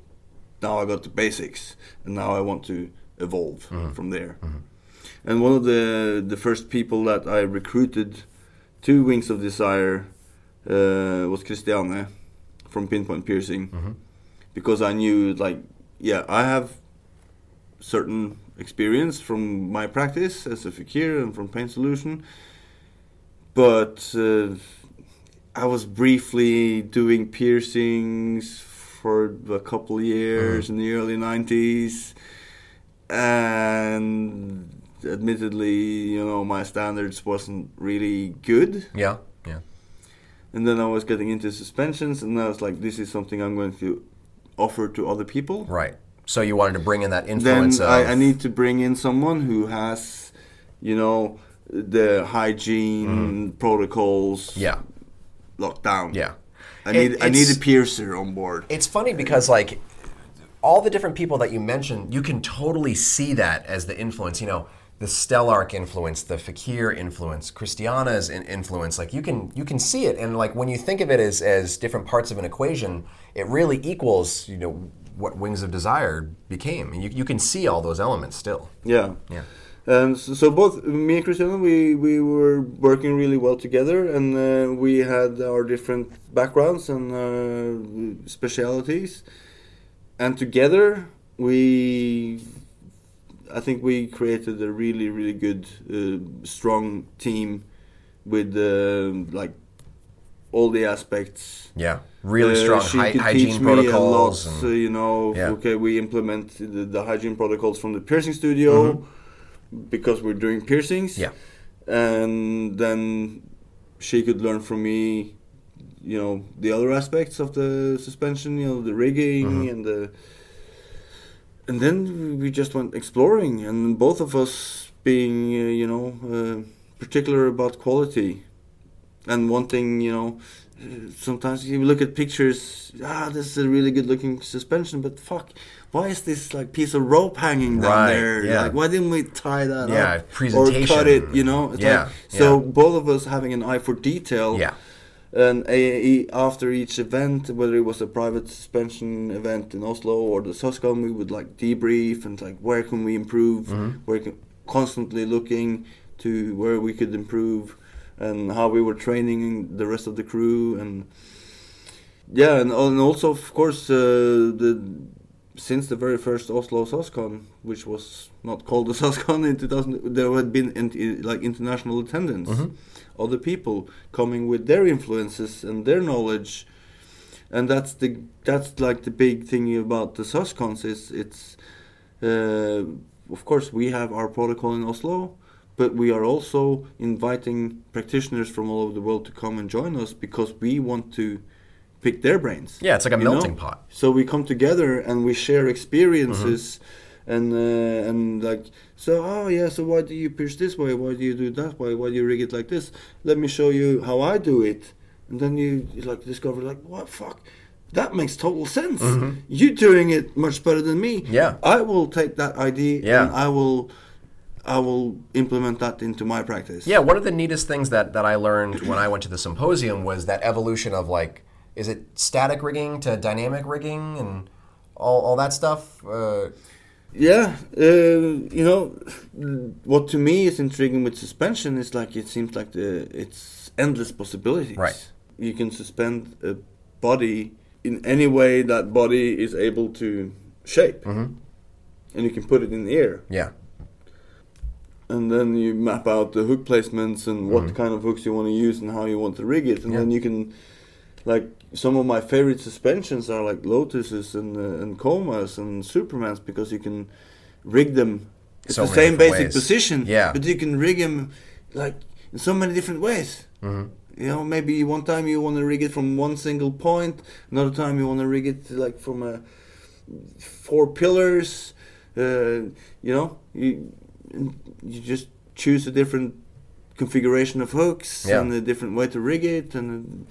S2: now I got the basics and now I want to evolve mm-hmm. from there. Mm-hmm. And one of the the first people that I recruited to Wings of Desire uh, was Christiane from Pinpoint Piercing. Because I knew like yeah, I have certain experience from my practice as a fakir and from Pain Solution. But uh, I was briefly doing piercings for a couple years in the early 90s. And admittedly, you know, my standards wasn't really good.
S1: Yeah. Yeah.
S2: And then I was getting into suspensions, and I was like, this is something I'm going to offer to other people
S1: Right. So you wanted to bring in that
S2: then
S1: influence of.
S2: I, I need to bring in someone who has, you know, the hygiene protocols
S1: Mm-hmm. Yeah.
S2: locked down.
S1: Yeah.
S2: I
S1: It-
S2: need I need a piercer on board.
S1: It's funny because like all the different people that you mentioned, you can totally see that as the influence. You know, the Stelarc influence, the Fakir influence, Christiana's in- influence. Like you can you can see it, and like when you think of it as as different parts of an equation, it really equals you know what Wings of Desire became. You you can see all those elements still.
S2: Yeah.
S1: Yeah.
S2: And so, so both me and Cristiano, we, we were working really well together, and uh, we had our different backgrounds and uh, specialities, and together we I think we created a really really good uh, strong team with uh, like all the aspects.
S1: Yeah, really
S2: Uh,
S1: strong
S2: she
S1: hy-
S2: could
S1: hygiene
S2: teach me a lot,
S1: protocols. and-
S2: you know,
S1: Yeah.
S2: okay, we implement the, the hygiene protocols from the piercing studio because we're doing piercings.
S1: Mm-hmm. yeah,
S2: and then she could learn from me you know the other aspects of the suspension you know the rigging
S1: Mm-hmm.
S2: and the and then we just went exploring and both of us being uh, you know uh, particular about quality. And wanting you know sometimes you look at pictures ah this is a really good looking suspension but fuck why is this like piece of rope hanging down
S1: Right,
S2: there?
S1: yeah.
S2: like why didn't we tie that
S1: Yeah,
S2: up or cut it you know?
S1: Yeah,
S2: like- so
S1: yeah.
S2: both of us having an eye for detail
S1: yeah,
S2: and a, after each event, whether it was a private suspension event in Oslo or the Suscon, we would like debrief and like where can we improve,
S1: Mm-hmm.
S2: where can, constantly looking to where we could improve, and how we were training the rest of the crew and yeah, and, and also of course uh, the since the very first Oslo Suscon, which was not called the Suscon in 2000, there had been in, like international attendance, other people coming with their influences and their knowledge, and that's the that's like the big thing about the Suscons is it's uh, of course we have our protocol in Oslo, but we are also inviting practitioners from all over the world to come and join us because we want to pick their brains.
S1: yeah. It's like a
S2: you know?
S1: melting pot.
S2: So we come together and we share experiences,
S1: Mm-hmm.
S2: and uh, and like so. Oh yeah. So why do you pierce this way? Why do you do that way? Why do you rig it like this? Let me show you how I do it, and then you, you like discover like what fuck. That makes total sense. You're doing it much better than me.
S1: Mm-hmm. Yeah.
S2: I will take that idea
S1: Yeah.
S2: and I will, I will implement that into my practice.
S1: Yeah, one of the neatest things that, that I learned when I went to the symposium was that evolution of like, is it static rigging to dynamic rigging and all, all that stuff? Uh,
S2: Yeah, uh, you know, what to me is intriguing with suspension is like it seems like the it's endless possibilities.
S1: Right.
S2: You can suspend a body in any way that body is able to shape,
S1: Mm-hmm.
S2: and you can put it in the air,
S1: yeah,
S2: and then you map out the hook placements and what kind of hooks you want to use and how you want to rig it, and
S1: Mm-hmm. Yeah.
S2: then you can, like, some of my favorite suspensions are like Lotuses and uh, and Comas and Supermans because you can rig them. It's
S1: So
S2: the same basic
S1: ways.
S2: position,
S1: Yeah.
S2: but you can rig them like in so many different ways.
S1: Mm-hmm.
S2: You know, maybe one time you want to rig it from one single point, another time you want to rig it like from a four pillars. Uh, you know, you you just choose a different configuration of hooks
S1: Yeah.
S2: and a different way to rig it, and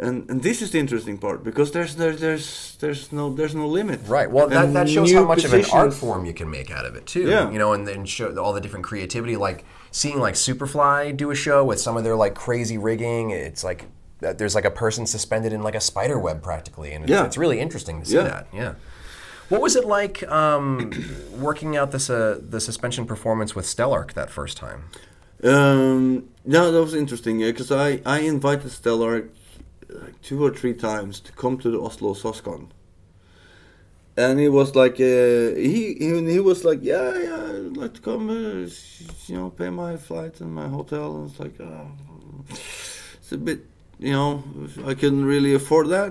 S2: and and this is the interesting part because there's there's there's there's no there's no limit.
S1: right. Well, that, that shows how much of an art form you can make out of it too.
S2: Yeah.
S1: You know, and then show all the different creativity. Like seeing like Superfly do a show with some of their like crazy rigging. It's like there's like a person suspended in like a spider web practically, and it's,
S2: Yeah.
S1: it's really interesting to see
S2: Yeah.
S1: that. Yeah. What was it like um, working out this uh, the suspension performance with Stelarc that first time?
S2: Um, no, that was interesting because I, I invited Stelarc like two or three times to come to the Oslo Suscon. And he was like, uh, he, he he was like, yeah, yeah, I'd like to come, uh, you know, pay my flight and my hotel. And it's like, oh, it's a bit, you know, I couldn't really afford that.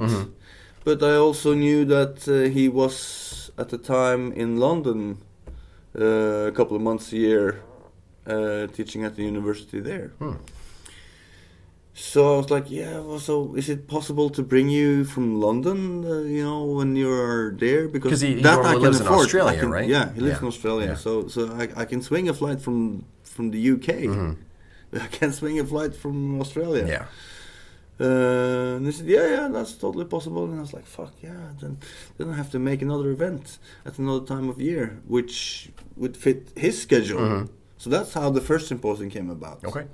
S2: But I also knew that uh, he was at the time in London uh, a couple of months a year uh, teaching at the university there. So I was like, yeah, well, so is it possible to bring you from London, uh, you know, when you're there? because
S1: he- he
S2: that I can
S1: lives in
S2: afford. I
S1: Australia,
S2: can-
S1: right?
S2: Yeah, he lives
S1: Yeah.
S2: in Australia.
S1: Yeah.
S2: So so I, I can swing a flight from from the UK. I can't swing a flight from Australia.
S1: Mm-hmm. Yeah.
S2: Uh, and they said, yeah, yeah, that's totally possible. And I was like, fuck, yeah. Then, then I have to make another event at another time of year, which would fit his schedule. So that's how the first symposium came about.
S1: Okay.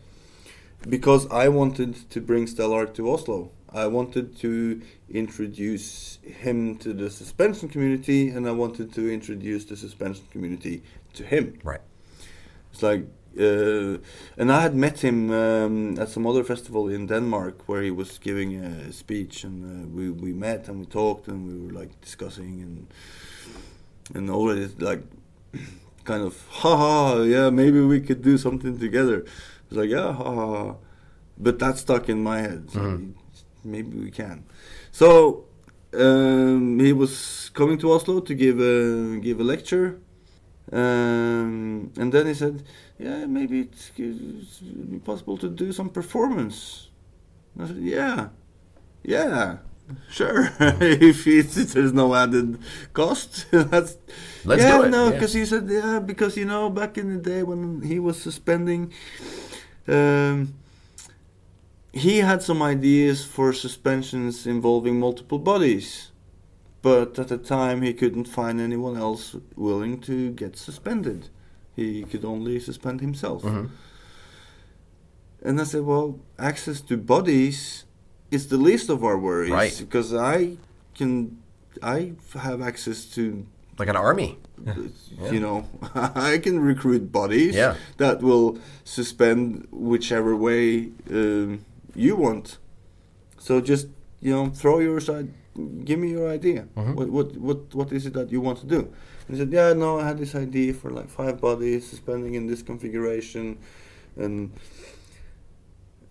S2: Because I wanted to bring Stelarc to Oslo. I wanted to introduce him to the suspension community, and I wanted to introduce the suspension community to him.
S1: Right.
S2: It's like, uh, and I had met him um, at some other festival in Denmark where he was giving a speech, and uh, we we met and we talked and we were like discussing and and already like kind of, haha, yeah, maybe we could do something together. It's like, yeah, ha ha. ha. But that stuck in my head. So Maybe we can. So um, he was coming to Oslo to give a give a lecture, um, and then he said, "Yeah, maybe it's, it's possible to do some performance." And I said, "Yeah, yeah, sure. if it's, there's no added cost, that's
S1: Let's
S2: yeah,
S1: do it,
S2: no,
S1: yeah.
S2: because he said, yeah, because you know, back in the day when he was suspending." Um, he had some ideas for suspensions involving multiple bodies, but at the time he couldn't find anyone else willing to get suspended. He could only suspend himself.
S1: Mhm.
S2: And I said, well, access to bodies is the least of our worries.
S1: Right.
S2: Because I can, I have access to
S1: Like an army.
S2: you know, I can recruit bodies
S1: Yeah.
S2: that will suspend whichever way um, you want. So just you know, throw your side. Give me your idea.
S1: Mhm.
S2: What what what what is it that you want to do? And he said, yeah, no, I had this idea for like five bodies suspending in this configuration, and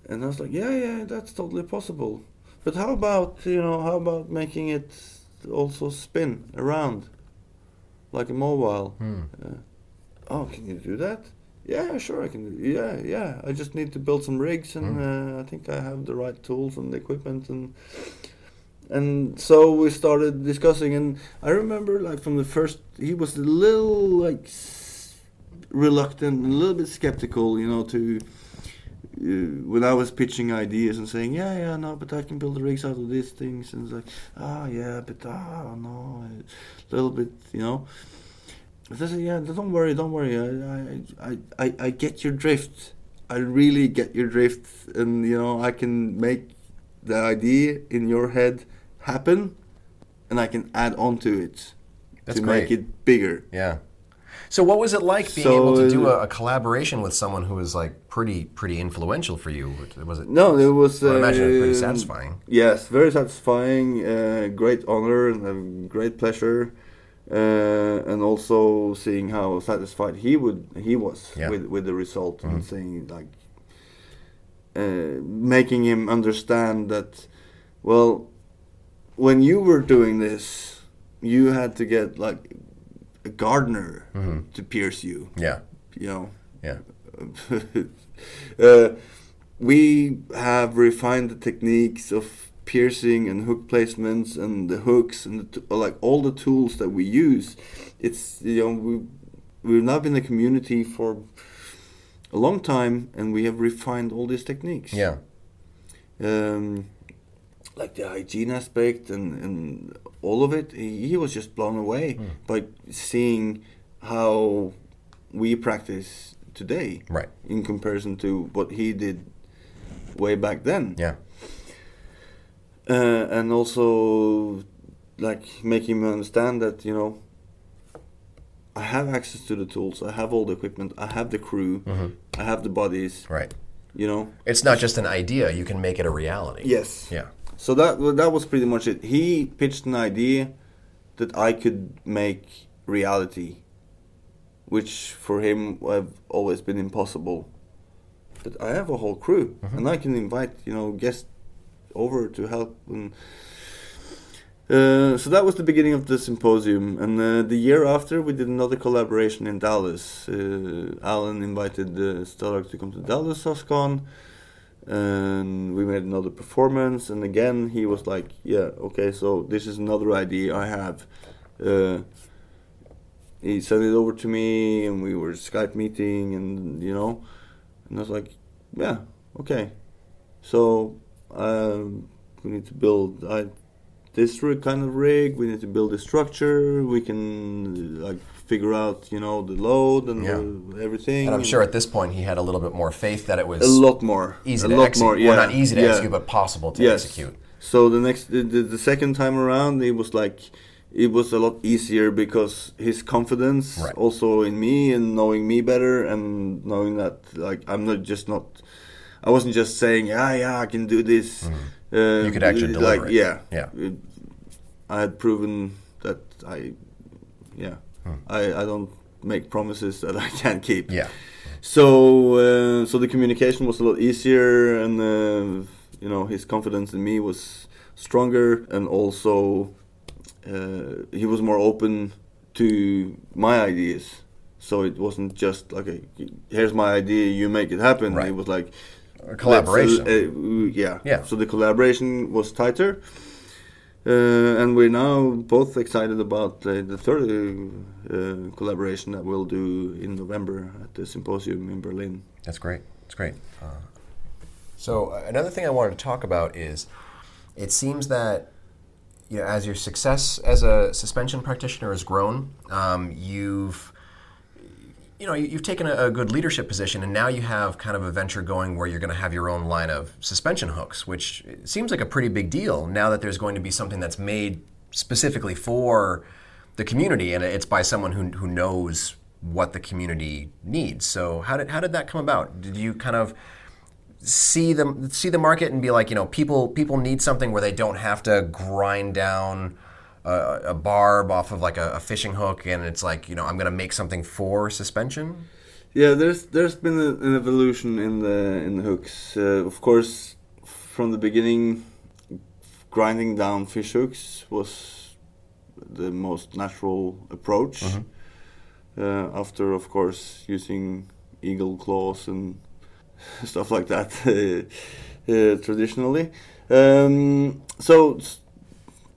S2: and I was like, yeah, yeah, that's totally possible. But how about you know, how about making it also spin around, like a mobile?
S1: Hmm.
S2: Uh, oh, can you do that? Yeah, sure, I can. Do, yeah, yeah. I just need to build some rigs, and uh, I think I have the right tools and the equipment, and and so we started discussing. And I remember, like from the first, he was a little like s- reluctant, a little bit skeptical, you know, to. Uh, when I was pitching ideas and saying, yeah, yeah, no, but I can build the rigs out of these things, and it's like, ah, yeah, but ah, no, a little bit, you know. I said, yeah, don't worry, don't worry. I, I, I, I get your drift. I really get your drift, and you know, I can make the idea in your head happen, and I can add on to it
S1: That's
S2: to
S1: great.
S2: make it bigger.
S1: Yeah. So what was it like being
S2: So,
S1: able to do a, a collaboration with someone who was like pretty pretty influential for you? Was it?
S2: No, it was.
S1: I imagine it pretty
S2: uh,
S1: satisfying.
S2: Yes, very satisfying. Uh, great honor and a great pleasure, uh, and also seeing how satisfied he would he was
S1: Yeah.
S2: with with the result and seeing like uh, making him understand that, well, when you were doing this, you had to get like a gardener to pierce you.
S1: Yeah.
S2: You know,
S1: Yeah.
S2: uh, we have refined the techniques of piercing and hook placements and the hooks and the t- like all the tools that we use. It's you know we we've now been a community for a long time and we have refined all these techniques.
S1: Yeah.
S2: Um, like the hygiene aspect and, and all of it, he, he was just blown away by seeing how we practice today
S1: Right.
S2: in comparison to what he did way back then.
S1: Yeah.
S2: Uh, and also, like, making him understand that, you know, I have access to the tools, I have all the equipment, I have the crew, I have the bodies,
S1: Right.
S2: you know.
S1: It's not just an idea; you can make it a reality.
S2: Yes.
S1: Yeah.
S2: So that that was pretty much it. He pitched an idea that I could make reality, which for him have always been impossible. But I have a whole crew, and I can invite you know guests over to help. And uh, so that was the beginning of the symposium. And uh, the year after, we did another collaboration in Dallas. Uh, Allen invited uh, Stelarc to come to Dallas Suscon and we made another performance and again he was like yeah okay so this is another idea i have. Uh, he sent it over to me and we were skype meeting and you know and i was like yeah okay so um, we need to build I, this kind of rig we need to build a structure we can like figure out you know the load and
S1: Yeah.
S2: the, everything
S1: And I'm sure at this point he had a little bit more faith that it was
S2: a lot more
S1: easy
S2: a
S1: to
S2: lot
S1: execute.
S2: more
S1: Or
S2: yeah
S1: not easy to
S2: yeah.
S1: execute, but possible to
S2: yes.
S1: execute.
S2: So the next, the, the, the second time around, it was like, it was a lot easier because his confidence
S1: Right.
S2: also in me and knowing me better and knowing that like I'm not just not, I wasn't just saying yeah yeah I can do this. Uh,
S1: Mm-hmm. You could actually
S2: like
S1: deliver it.
S2: yeah
S1: Yeah.
S2: I had proven that I, yeah,
S1: Hmm.
S2: I I don't make promises that I can't keep.
S1: Yeah.
S2: So uh, so the communication was a lot easier, and uh, you know his confidence in me was stronger, and also uh, he was more open to my ideas. So it wasn't just like a here's my idea, you make it happen.
S1: Right.
S2: It was like
S1: A collaboration.
S2: uh, yeah.
S1: Yeah.
S2: So the collaboration was tighter. Uh, and we're now both excited about uh, the third uh, uh, collaboration that we'll do in November at the symposium in Berlin.
S1: That's great. That's great. so uh, another thing I wanted to talk about is, it seems that, you know, as your success as a suspension practitioner has grown, um, you've, you know, you- you've taken a, a good leadership position, and now you have kind of a venture going where you're going to have your own line of suspension hooks, which seems like a pretty big deal. Now that there's going to be something that's made specifically for the community, and it's by someone who who knows what the community needs. So how did how did that come about? Did you kind of see the see the market and be like, you know, people people need something where they don't have to grind down a, a barb off of like a, a fishing hook, and it's like, you know, I'm going to make something for suspension.
S2: Yeah, there's there's been a, an evolution in the in the hooks. Uh, of course, from the beginning, grinding down fish hooks was the most natural approach. Uh, after, of course, using eagle claws and stuff like that uh, uh, traditionally. Um, so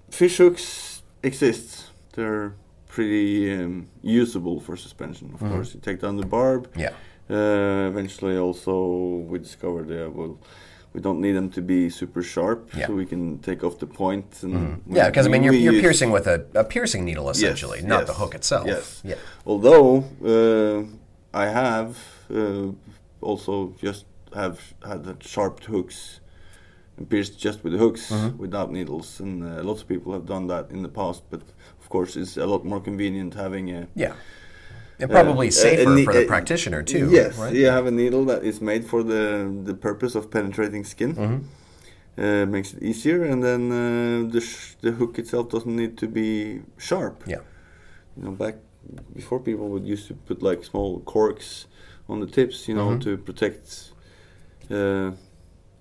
S2: fish hooks exist. They're pretty um, usable for suspension. Of course, you take down the barb.
S1: Yeah.
S2: Uh, eventually, also we discovered uh, well, we don't need them to be super sharp,
S1: Yeah.
S2: so we can take off the point. And we-
S1: Yeah, because I mean, you're, you're piercing with a, a piercing needle essentially, not the hook itself.
S2: yes.
S1: Yeah.
S2: Although uh, I have uh, also just have had the sharp hooks and pierced just with the hooks
S1: Mm-hmm.
S2: without needles, and uh, lots of people have done that in the past. But of course, it's a lot more convenient having a
S1: Yeah. And probably
S2: uh,
S1: safer
S2: a ne-
S1: for the
S2: a-
S1: practitioner too.
S2: Yes,
S1: Right?
S2: you have a needle that is made for the the purpose of penetrating skin.
S1: Mm-hmm.
S2: Uh, makes it easier, and then uh, the sh- the hook itself doesn't need to be sharp.
S1: Yeah.
S2: You know, back before people would used to put like small corks on the tips, you know,
S1: Mhm.
S2: to protect uh,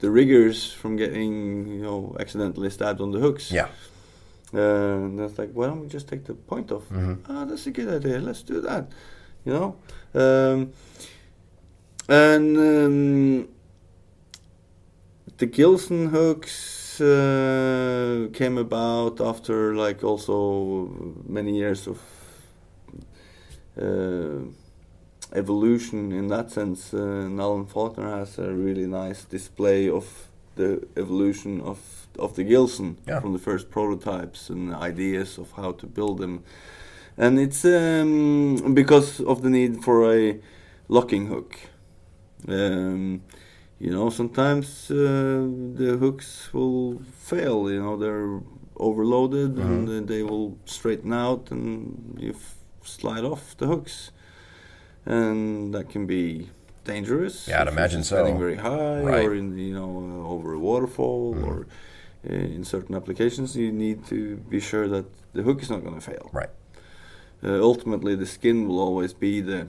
S2: the riggers from getting, you know, accidentally stabbed on the hooks.
S1: Yeah.
S2: Uh, and that's like, why don't we just take the point off?
S1: Mhm.
S2: Ah, that's a good idea. Let's do that. You know, um, and um, the Gilson hooks uh, came about after like also many years of uh, evolution in that sense. Uh, and Allen Falkner has a really nice display of the evolution of of the Gilson
S1: Yeah.
S2: from the first prototypes and ideas of how to build them. And it's um, because of the need for a locking hook. Um, you know, sometimes uh, the hooks will fail. You know, they're overloaded and uh, they will straighten out, and you f- slide off the hooks, and that can be dangerous.
S1: Yeah, I'd imagine so.
S2: very high,
S1: Right.
S2: or in you know uh, over a waterfall,
S1: Mm-hmm.
S2: or uh, in certain applications, you need to be sure that the hook is not going to fail.
S1: Right.
S2: Uh, ultimately, the skin will always be the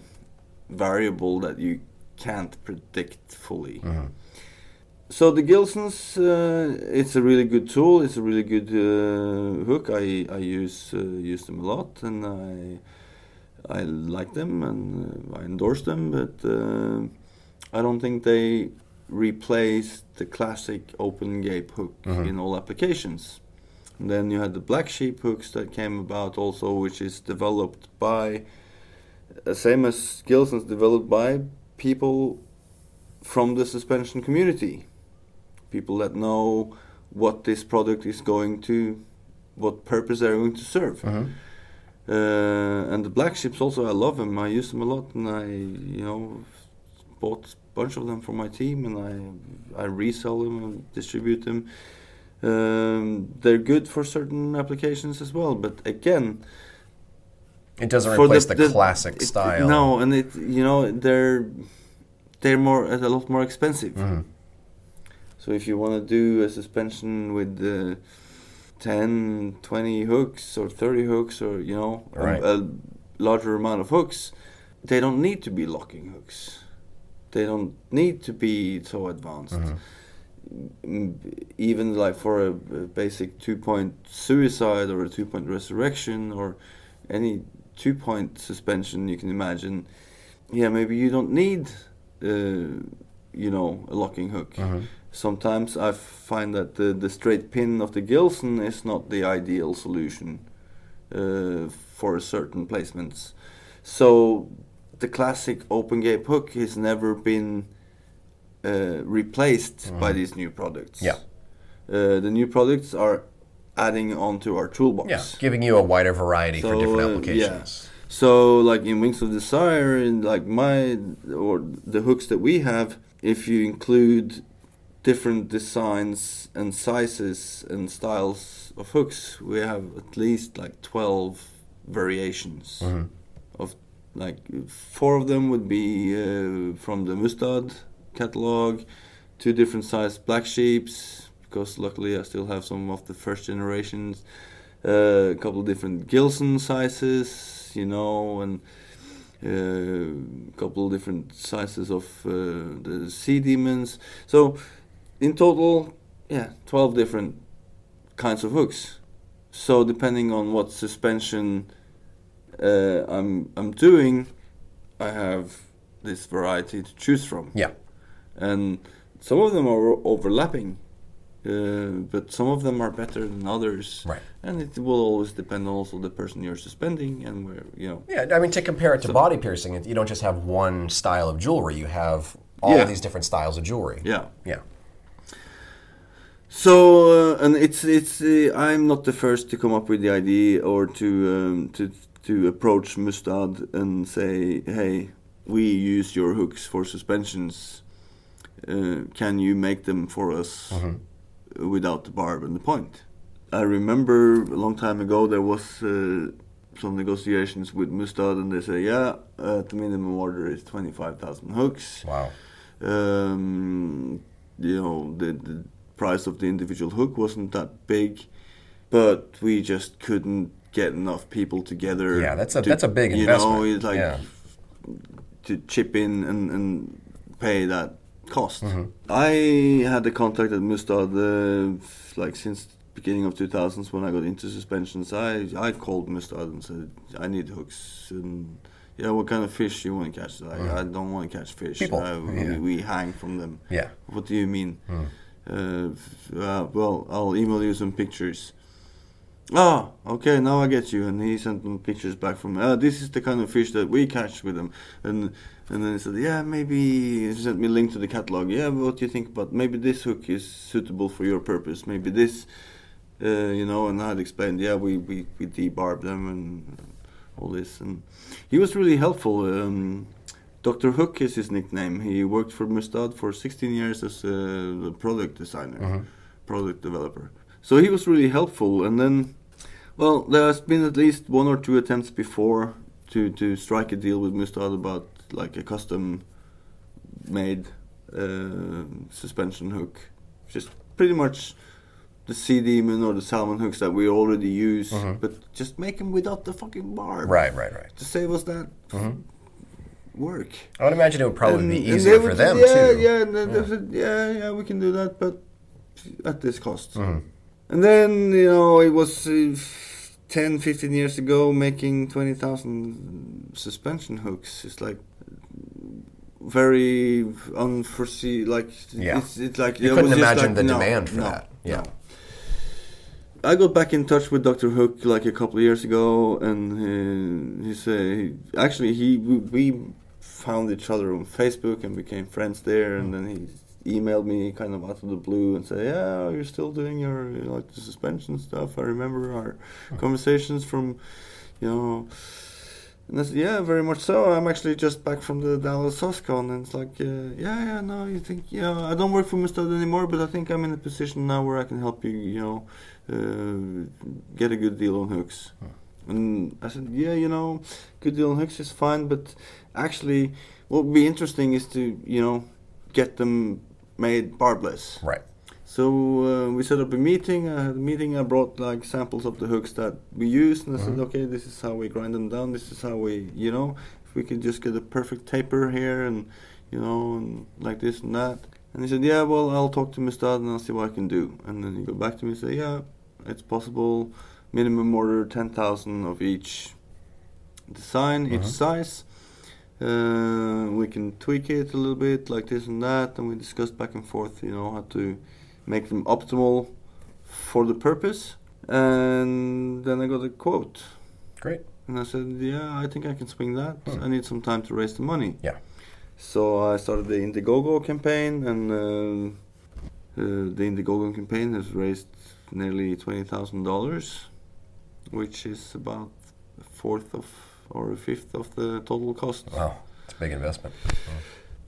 S2: variable that you can't predict fully.
S1: Mm-hmm.
S2: So the Gilsons, uh, it's a really good tool. It's a really good uh, hook. I I use uh, use them a lot, and I I like them and uh, I endorse them. But uh, I don't think they replace the classic open gape hook
S1: Mhm.
S2: in all applications. And then you had the black sheep hooks that came about also, which is developed by, uh, same as Gilson's, developed by people from the suspension community. People that know what this product is going to, what purpose they're going to serve.
S1: Mhm.
S2: Uh, and the black sheeps also, I love them. I use them a lot, and I, you know, bought a bunch of them for my team, and I, I resell them and distribute them. Um, they're good for certain applications as well, but again,
S1: It doesn't replace the, classic
S2: it-
S1: style.
S2: No, and it, you know, they're they're more a lot more expensive.
S1: Mhm.
S2: So if you want to do a suspension with uh, 10, 20 hooks or 30 hooks or, you know, a-
S1: Right.
S2: a, larger amount of hooks, they don't need to be locking hooks. They don't need to be so advanced. Mm, Even like for a, a basic two-point suicide or a two-point resurrection or any two-point suspension you can imagine, yeah, maybe you don't need, uh, you know, a locking hook. Sometimes I find that the, the straight pin of the Gilson is not the ideal solution uh, for certain placements. So the classic open gape hook has never been uh, replaced by these new products.
S1: Yeah.
S2: Uh, the new products are adding onto our toolbox.
S1: Yeah, giving you a wider variety for
S2: So,
S1: different
S2: uh,
S1: applications.
S2: yeah. So, like in Wings of Desire, in like my or the hooks that we have, if you include different designs and sizes and styles of hooks, we have at least like twelve variations of like four of them would be uh, from the Mustad catalog, two different sized black sheeps because luckily I still have some of the first generations, uh, a couple of different Gilson sizes, you know, and uh, a couple of different sizes of uh, the Sea Demons. So in total, yeah, twelve different kinds of hooks. So depending on what suspension uh, I'm I'm doing, I have this variety to choose from,
S1: Yeah.
S2: and some of them are overlapping, uh, but some of them are better than others,
S1: Right.
S2: And it will always depend also the person you're suspending and where you know.
S1: Yeah, I mean, to compare it to body piercing, you don't just have one style of jewelry. You have all
S2: Yeah.
S1: these different styles of jewelry.
S2: Yeah.
S1: Yeah.
S2: So uh, and it's it's uh, I'm not the first to come up with the idea or to um, to to approach Mustad and say, hey, we use your hooks for suspensions. Uh, can you make them for us without the barb and the point? I remember a long time ago there was uh, some negotiations with Mustad and they say, yeah, uh, the minimum order is twenty five thousand hooks
S1: Wow.
S2: um, you know the, the price of the individual hook wasn't that big but we just couldn't get enough people together
S1: Yeah, that's a-
S2: to-
S1: that's a big
S2: you know it's like
S1: Yeah.
S2: to chip in and, and pay that cost
S1: Mm-hmm.
S2: i had the contact at mustad uh, like since beginning of 2000s when i got into suspensions i i called mustad and said i need hooks and yeah, what kind of fish you want to catch? Like, I don't want to catch fish.
S1: Mm. People,
S2: Uh, we,
S1: yeah.
S2: we hang from them.
S1: Yeah.
S2: What do you mean? Uh, uh, well, I'll email you some pictures. Ah, okay, now I get you. And he sent them pictures back from. Uh, this is the kind of fish that we catch with them. And and then he said, yeah, maybe he sent me a link to the catalog. Yeah, what do you think about maybe this hook is suitable for your purpose? Maybe this, uh, you know. And I'd explained, yeah, we we we debarb them and all this. And he was really helpful. Um, Dr. Hook is his nickname. He worked for Mustad for 16 years as a product designer, uh-huh. product developer. So he was really helpful. And then, well, there has been at least one or two attempts before to, to strike a deal with Mustad about like a custom made uh, suspension hook. Just pretty much the Sea Demon or the Salmon hooks that we already use, uh-huh. but just make them without the fucking barb.
S1: Right, right, right.
S2: To save us that uh-huh. Work.
S1: I would imagine it would probably
S2: And-
S1: be easier for them
S2: yeah,
S1: too.
S2: Yeah, and then they said, yeah, yeah, we can do that, but at this cost.
S1: Mm-hmm.
S2: And then, you know, it was uh, 10, 15 years ago making 20,000 suspension hooks. It's like very unforeseen. Like,
S1: Yeah.
S2: it's, it's like
S1: You couldn't imagine
S2: like,
S1: the
S2: no,
S1: demand for
S2: no,
S1: that. Yeah.
S2: no. I got back in touch with Dr. Hook like a couple of years ago, and uh, he said actually he we found each other on Facebook and became friends there, and then he emailed me kind of out of the blue and said, "Yeah, you're still doing your you know, like the suspension stuff. I remember our conversations from, you know." And I said, yeah, very much so. I'm actually just back from the Dallas Suscon, and it's like, uh, yeah, yeah, no, you think, yeah, I don't work for Mustad anymore, but I think I'm in a position now where I can help you, you know, uh, get a good deal on hooks. And I said, yeah, you know, good deal on hooks is fine, but actually, what would be interesting is to, you know, get them made barbless.
S1: Right.
S2: So uh, we set up a meeting. I had a meeting. I brought like samples of the hooks that we use, and I said, mm-hmm. okay, this is how we grind them down. This is how we, you know, if we could just get a perfect taper here, and you know, and like this and that. And he said, yeah, well, I'll talk to Mustad and I'll see what I can do. And then he go back to me and say, yeah, it's possible. Minimum order ten thousand of each design, each mm-hmm. size. Uh, we can tweak it a little bit, like this and that, and we discussed back and forth, you know, how to make them optimal for the purpose. And then I got a quote,
S3: Great.
S2: and I said, "Yeah, I think I can swing that. I need some time to raise the money."
S3: Yeah.
S2: So I started the Indiegogo campaign, and uh, uh, the Indiegogo campaign has raised nearly twenty thousand dollars, which is about a fourth of or a fifth of the total cost.
S3: Wow. It's a big investment.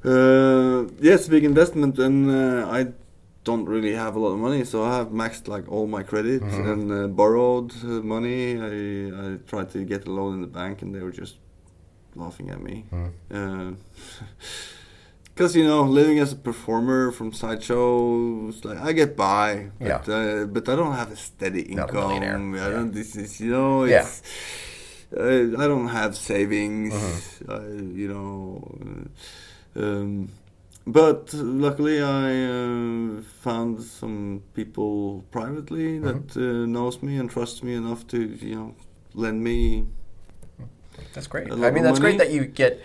S2: Uh, yes, big investment, and uh, I don't really have a lot of money, so I have maxed like all my credit and uh, borrowed uh, money. I, I tried to get a loan in the bank, and they were just laughing at me. Because you know, living as a performer from sideshow, it's like I get by, but
S3: Yeah.
S2: uh, but I don't have a steady
S3: Not a
S2: income.
S3: millionaire.
S2: I
S3: Yeah.
S2: don't. This is you know,
S3: Yeah.
S2: it's, uh, I don't have savings.
S3: Mm-hmm.
S2: I, you know, uh, um, but luckily I uh, found some people privately that
S3: Mm-hmm.
S2: uh, knows me and trusts me enough to you know lend me.
S3: That's great. I mean, that's great that you get.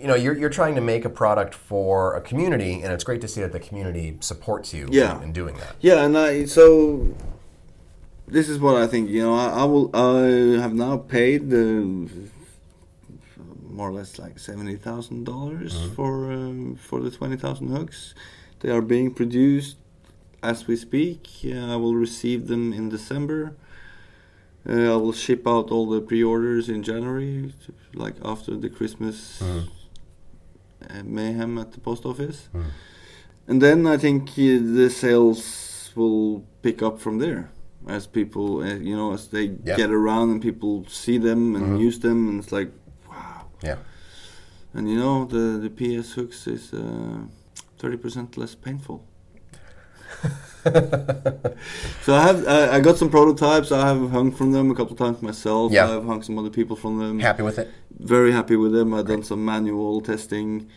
S3: You know, you're, you're trying to make a product for a community, and it's great to see that the community supports you
S2: Yeah.
S3: in, in doing that.
S2: Yeah, and I so this is what I think. You know, I, I will. I have now paid uh, more or less like seventy thousand dollars for um, for the twenty thousand hooks. They are being produced as we speak. Uh, I will receive them in December. Uh, I will ship out all the pre-orders in January, like after the Christmas uh, mayhem at the post office. And then I think uh, the sales will pick up from there as people, uh, you know, as they
S3: Yeah.
S2: get around and people see them and use them, and it's like, wow.
S3: Yeah.
S2: And you know, the the PS hooks is uh, thirty percent less painful. so I have I, I got some prototypes. I have hung from them a couple times myself.
S3: Yeah.
S2: I've hung some other people from them
S3: Happy with it?
S2: very happy with them. I've done some manual testing,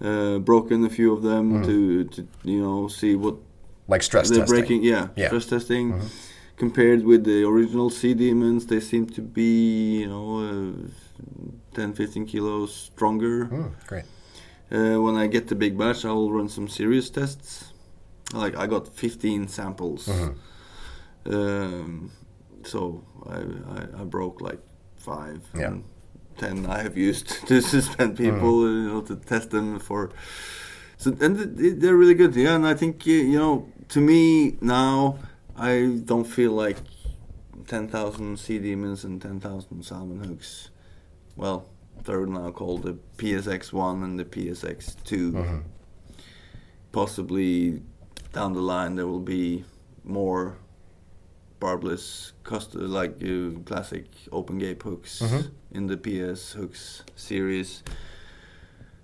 S2: uh, broken a few of them to, to you know see what
S3: Like stress
S2: they're
S3: testing.
S2: breaking. Yeah,
S3: Yeah.
S2: stress testing. Compared with the original Sea Demons, they seem to be you know uh, 10, 15 kilos stronger.
S3: Mm, great.
S2: Uh, when I get the big batch, I will run some serious tests. Like I got 15 samples. Um, so I, I, I broke like five.
S3: Yeah.
S2: and Ten I have used to suspend people, uh, you know, to test them for. So and th- th- they're really good, yeah. And I think you know, to me now, I don't feel like ten thousand sea demons and ten thousand salmon hooks. Well, they're now called the PSX one and the PSX 2 Possibly down the line there will be more barbless cust- like uh, classic open gape hooks in the PS hooks series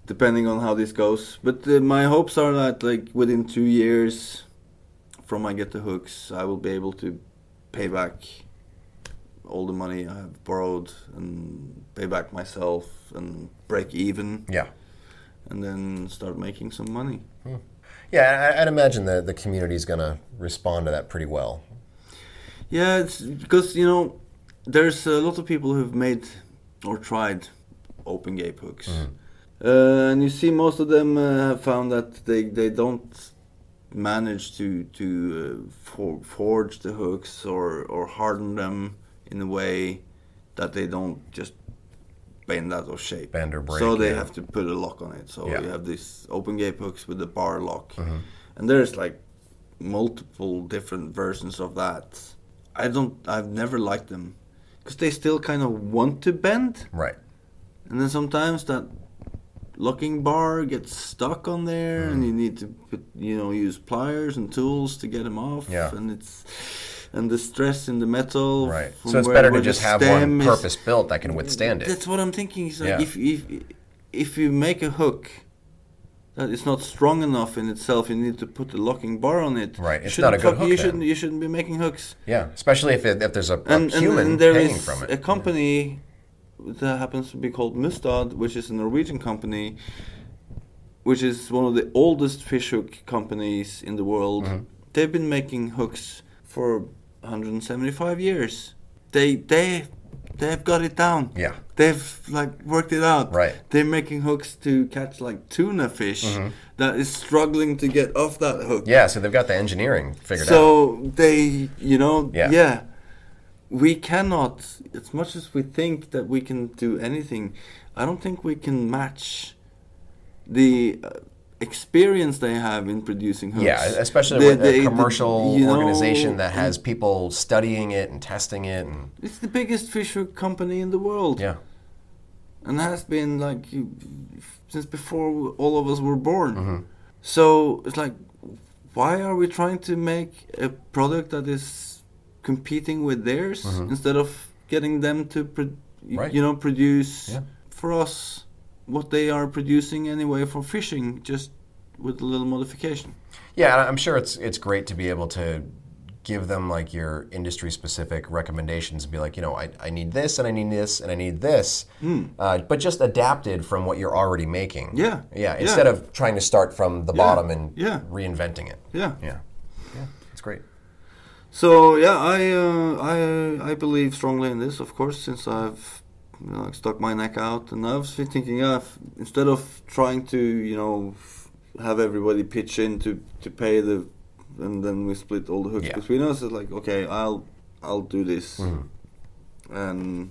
S2: depending on how this goes. But uh, my hopes are that like within 2 years from I get the hooks I will be able to pay back all the money I have borrowed and pay back myself and break even.
S3: Yeah.
S2: and then start making some money.
S3: Yeah, I, I'd imagine the, the community is going to respond to that pretty well.
S2: Yeah, it's because you know there's a lot of people who've made or tried open gape hooks, uh, and you see most of them uh, have found that they they don't manage to to uh, for, forge the hooks or or harden them in a way that they don't just bend out of shape.
S3: Bend or break,
S2: So they
S3: yeah.
S2: have to put a lock on it. So
S3: Yeah.
S2: you have these open gape hooks with the bar lock, and there's like multiple different versions of that. I don't. I've never liked them because they still kind of want to bend,
S3: Right.
S2: and then sometimes that locking bar gets stuck on there, and hmm. you need to put, you know, use pliers and tools to get them off.
S3: Yeah.
S2: and it's and the stress in the metal.
S3: Right. So it's
S2: where-
S3: better to
S2: where
S3: just have one
S2: is-
S3: purpose built that can withstand it.
S2: That's what I'm thinking. Is like
S3: Yeah.
S2: if if if you make a hook that it's not strong enough in itself. You need to put the locking bar on it.
S1: Right, it's
S2: shouldn't
S1: not a good hook
S2: You shouldn't. You shouldn't be making hooks.
S1: Yeah, especially if, it, if there's a, a
S2: And,
S1: human
S2: and there
S1: hanging
S2: is
S1: from it.
S2: a company that happens to be called Mustad, which is a Norwegian company, which is one of the oldest fish hook companies in the world.
S1: Mm-hmm.
S2: They've been making hooks for 175 years. They they they've got it down.
S1: Yeah.
S2: They've like worked it out.
S1: Right. Mm-hmm.
S2: They're making hooks to catch like tuna fish that is struggling to get off that hook.
S1: Yeah, so they've got the engineering figured out.
S2: So they, you know,
S1: Yeah.
S2: yeah. We cannot. As much as we think that we can do anything, I don't think we can match the uh, experience they have in producing hooks.
S1: Yeah, especially
S2: The-
S1: with
S2: the-
S1: a
S2: the-
S1: commercial
S2: know,
S1: organization that has people studying it and testing it, and
S2: It's the biggest fish hook company in the world.
S1: yeah,
S2: and has been like since before all of us were born.
S1: Mm-hmm.
S2: So it's like, why are we trying to make a product that is competing with theirs instead of getting them to, pro-
S1: Mm-hmm. Right.
S2: you know, produce
S1: Yeah.
S2: for us what they are producing anyway for fishing, just with a little modification.
S1: yeah. I'm sure it's it's great to be able to give them like your industry specific recommendations and be like, you know, I, I need this and I need this and I need this, uh, but just adapted from what you're already making.
S2: Yeah,
S1: yeah.
S2: yeah.
S1: Instead of trying to start from the
S2: Yeah,
S1: bottom and
S2: yeah.
S1: reinventing it.
S2: Yeah.
S1: Yeah, yeah. It's great.
S2: So yeah, I uh, I I believe strongly in this, of course, since I've you know, stuck my neck out, and I was thinking, yeah, if, instead of trying to you know have everybody pitch in to to pay the, and then we split all the hooks
S1: Yeah.
S2: between us, it's like okay, I'll I'll do this,
S1: Mm-hmm.
S2: and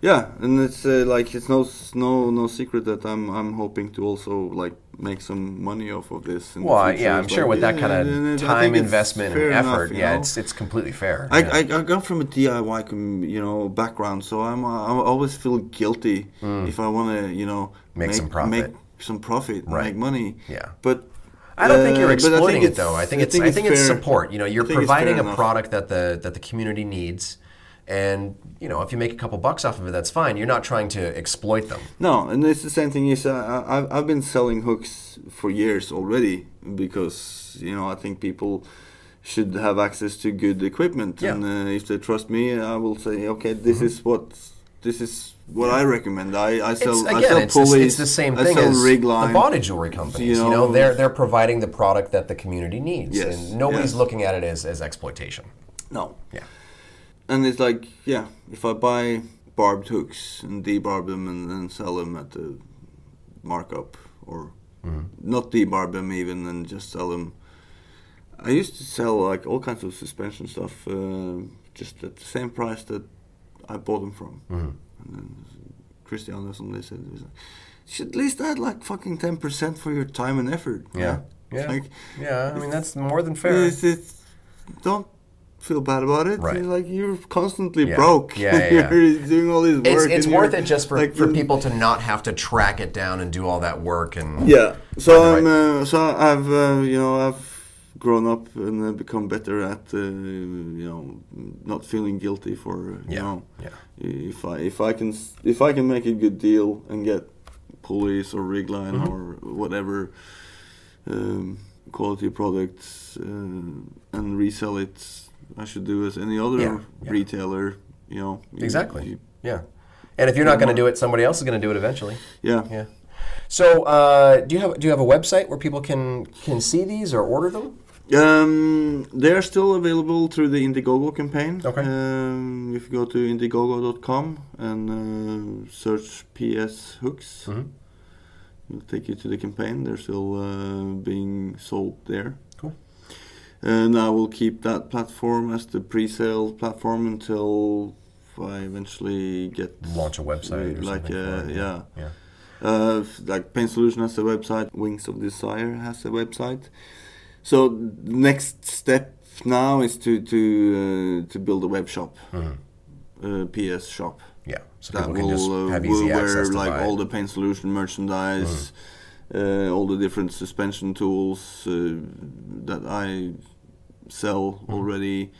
S2: yeah, and it's uh, like it's no no no secret that I'm I'm hoping to also like make some money off of this.
S1: Well, I- yeah, I'm sure
S2: like,
S1: with that kind of
S2: I
S1: time investment and effort,
S2: you
S1: yeah,
S2: know?
S1: it's it's completely fair.
S2: I,
S1: yeah.
S2: I, I come from a DIY you know background, so I'm uh, I always feel guilty if I want to you know
S1: Mm. Make some profit.
S2: make some profit,
S1: Right.
S2: make money.
S1: Yeah.
S2: but
S1: I don't think
S2: uh,
S1: you're
S2: but I think
S1: exploiting it though. I think it's I think it's support. You know, you're
S2: I
S1: providing a
S2: enough.
S1: product that the that the community needs, and you know, if you make a couple bucks off of it, that's fine. You're not trying to exploit them.
S2: No, and it's the same thing. Is uh, I, I've I've been selling hooks for years already because you know I think people should have access to good equipment,
S1: Yeah.
S2: and uh, if they trust me, I will say, okay, this is what this is what I recommend. I, I sell
S1: It's,
S2: I
S1: again,
S2: sell
S1: it's,
S2: pulleys.
S1: it's the same
S2: I
S1: thing as
S2: rig
S1: the body jewelry companies. You
S2: you
S1: know,
S2: know-
S1: they're they're providing the product that the community needs,
S2: Yes,
S1: and nobody's
S2: yes.
S1: looking at it as, as exploitation.
S2: No.
S1: Yeah.
S2: And it's like, yeah, if I buy barbed hooks and debarb them and then sell them at the markup, or not debarb them even and just sell them. I used to sell like all kinds of suspension stuff uh, just at the same price that I bought them from. And then Christian Anderson, they said, like, you should at least add like fucking 10% for your time and effort.
S1: Yeah.
S2: It's
S1: Yeah.
S2: Like,
S1: Yeah. I mean, that's more than fair.
S2: it's, it's, don't feel bad about it.
S1: Right.
S2: It's like you're constantly
S1: Yeah.
S2: broke.
S1: Yeah, yeah, yeah.
S2: you're doing all this work.
S1: It's, it's worth it just for,
S2: like,
S1: for people to not have to track it down and do all that work and
S2: Yeah. So I'm.
S1: the
S2: Uh, so I've. Uh, you know, I've grown up and uh, become better at. Uh, you know, not feeling guilty for. Uh, you
S1: Yeah,
S2: know,
S1: yeah.
S2: if I if I can if I can make a good deal and get pulleys or rig line
S1: Mm-hmm.
S2: or whatever um, quality products uh, and resell it, I should do as the other
S1: Yeah, yeah.
S2: retailer. You know. you-
S1: Exactly.
S2: you-
S1: Yeah. And if you're not going to do it, somebody else is going to do it eventually.
S2: yeah.
S1: Yeah. So, uh, do you have do you have a website where people can can see these or order them?
S2: Um, they're still available through the Indiegogo campaign.
S1: Okay.
S2: Um, if you go to indiegogo.com and uh, search PS hooks,
S1: Mhm.
S2: it'll take you to the campaign. They're still uh, being sold there. And I will keep that platform as the pre-sale platform until I eventually get
S1: Launch a website or
S2: like
S1: something.
S2: uh,
S1: for
S2: yeah.
S1: Yeah.
S2: Uh, like Pain Solution has a website, Wings of Desire has a website. So next step now is to to uh, to build a web shop, uh, PS shop
S1: Yeah. So
S2: that
S1: people can
S2: will uh,
S1: have easy
S2: wear
S1: access to
S2: like
S1: buy
S2: all the Pain Solution merchandise, uh, all the different suspension tools uh, that I sell
S1: Mm-hmm.
S2: already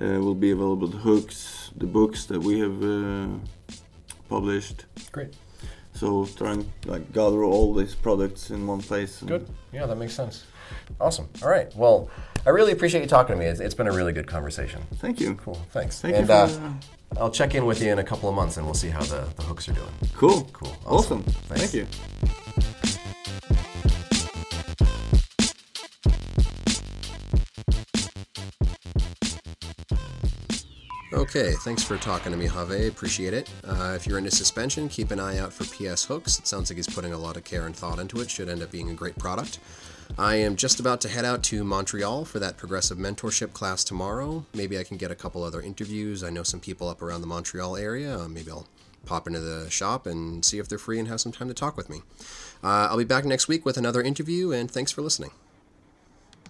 S2: uh, will be available. The hooks, the books that we have uh, published.
S1: Great.
S2: So trying like gather all these products in one place. and-
S3: Good. Yeah, that makes sense. Awesome. All right. Well, I really appreciate you talking to me. It's, it's been a really good conversation.
S2: Thank you.
S3: Cool. Thanks.
S2: Thank
S3: and
S2: you
S3: uh,
S2: for
S3: I'll check in with you in a couple of months and we'll see how the, the hooks are doing.
S2: Cool.
S3: Cool.
S2: Awesome.
S3: Awesome.
S2: Thank you.
S1: Okay, thanks for talking to me, Håvve. Appreciate it. Uh, if you're into suspension, keep an eye out for PS Hooks. It sounds like he's putting a lot of care and thought into it. Should end up being a great product. I am just about to head out to Montreal for that progressive mentorship class tomorrow. Maybe I can get a couple other interviews. I know some people up around the Montreal area. Uh, maybe I'll pop into the shop and see if they're free and have some time to talk with me. Uh, I'll be back next week with another interview, and thanks for listening.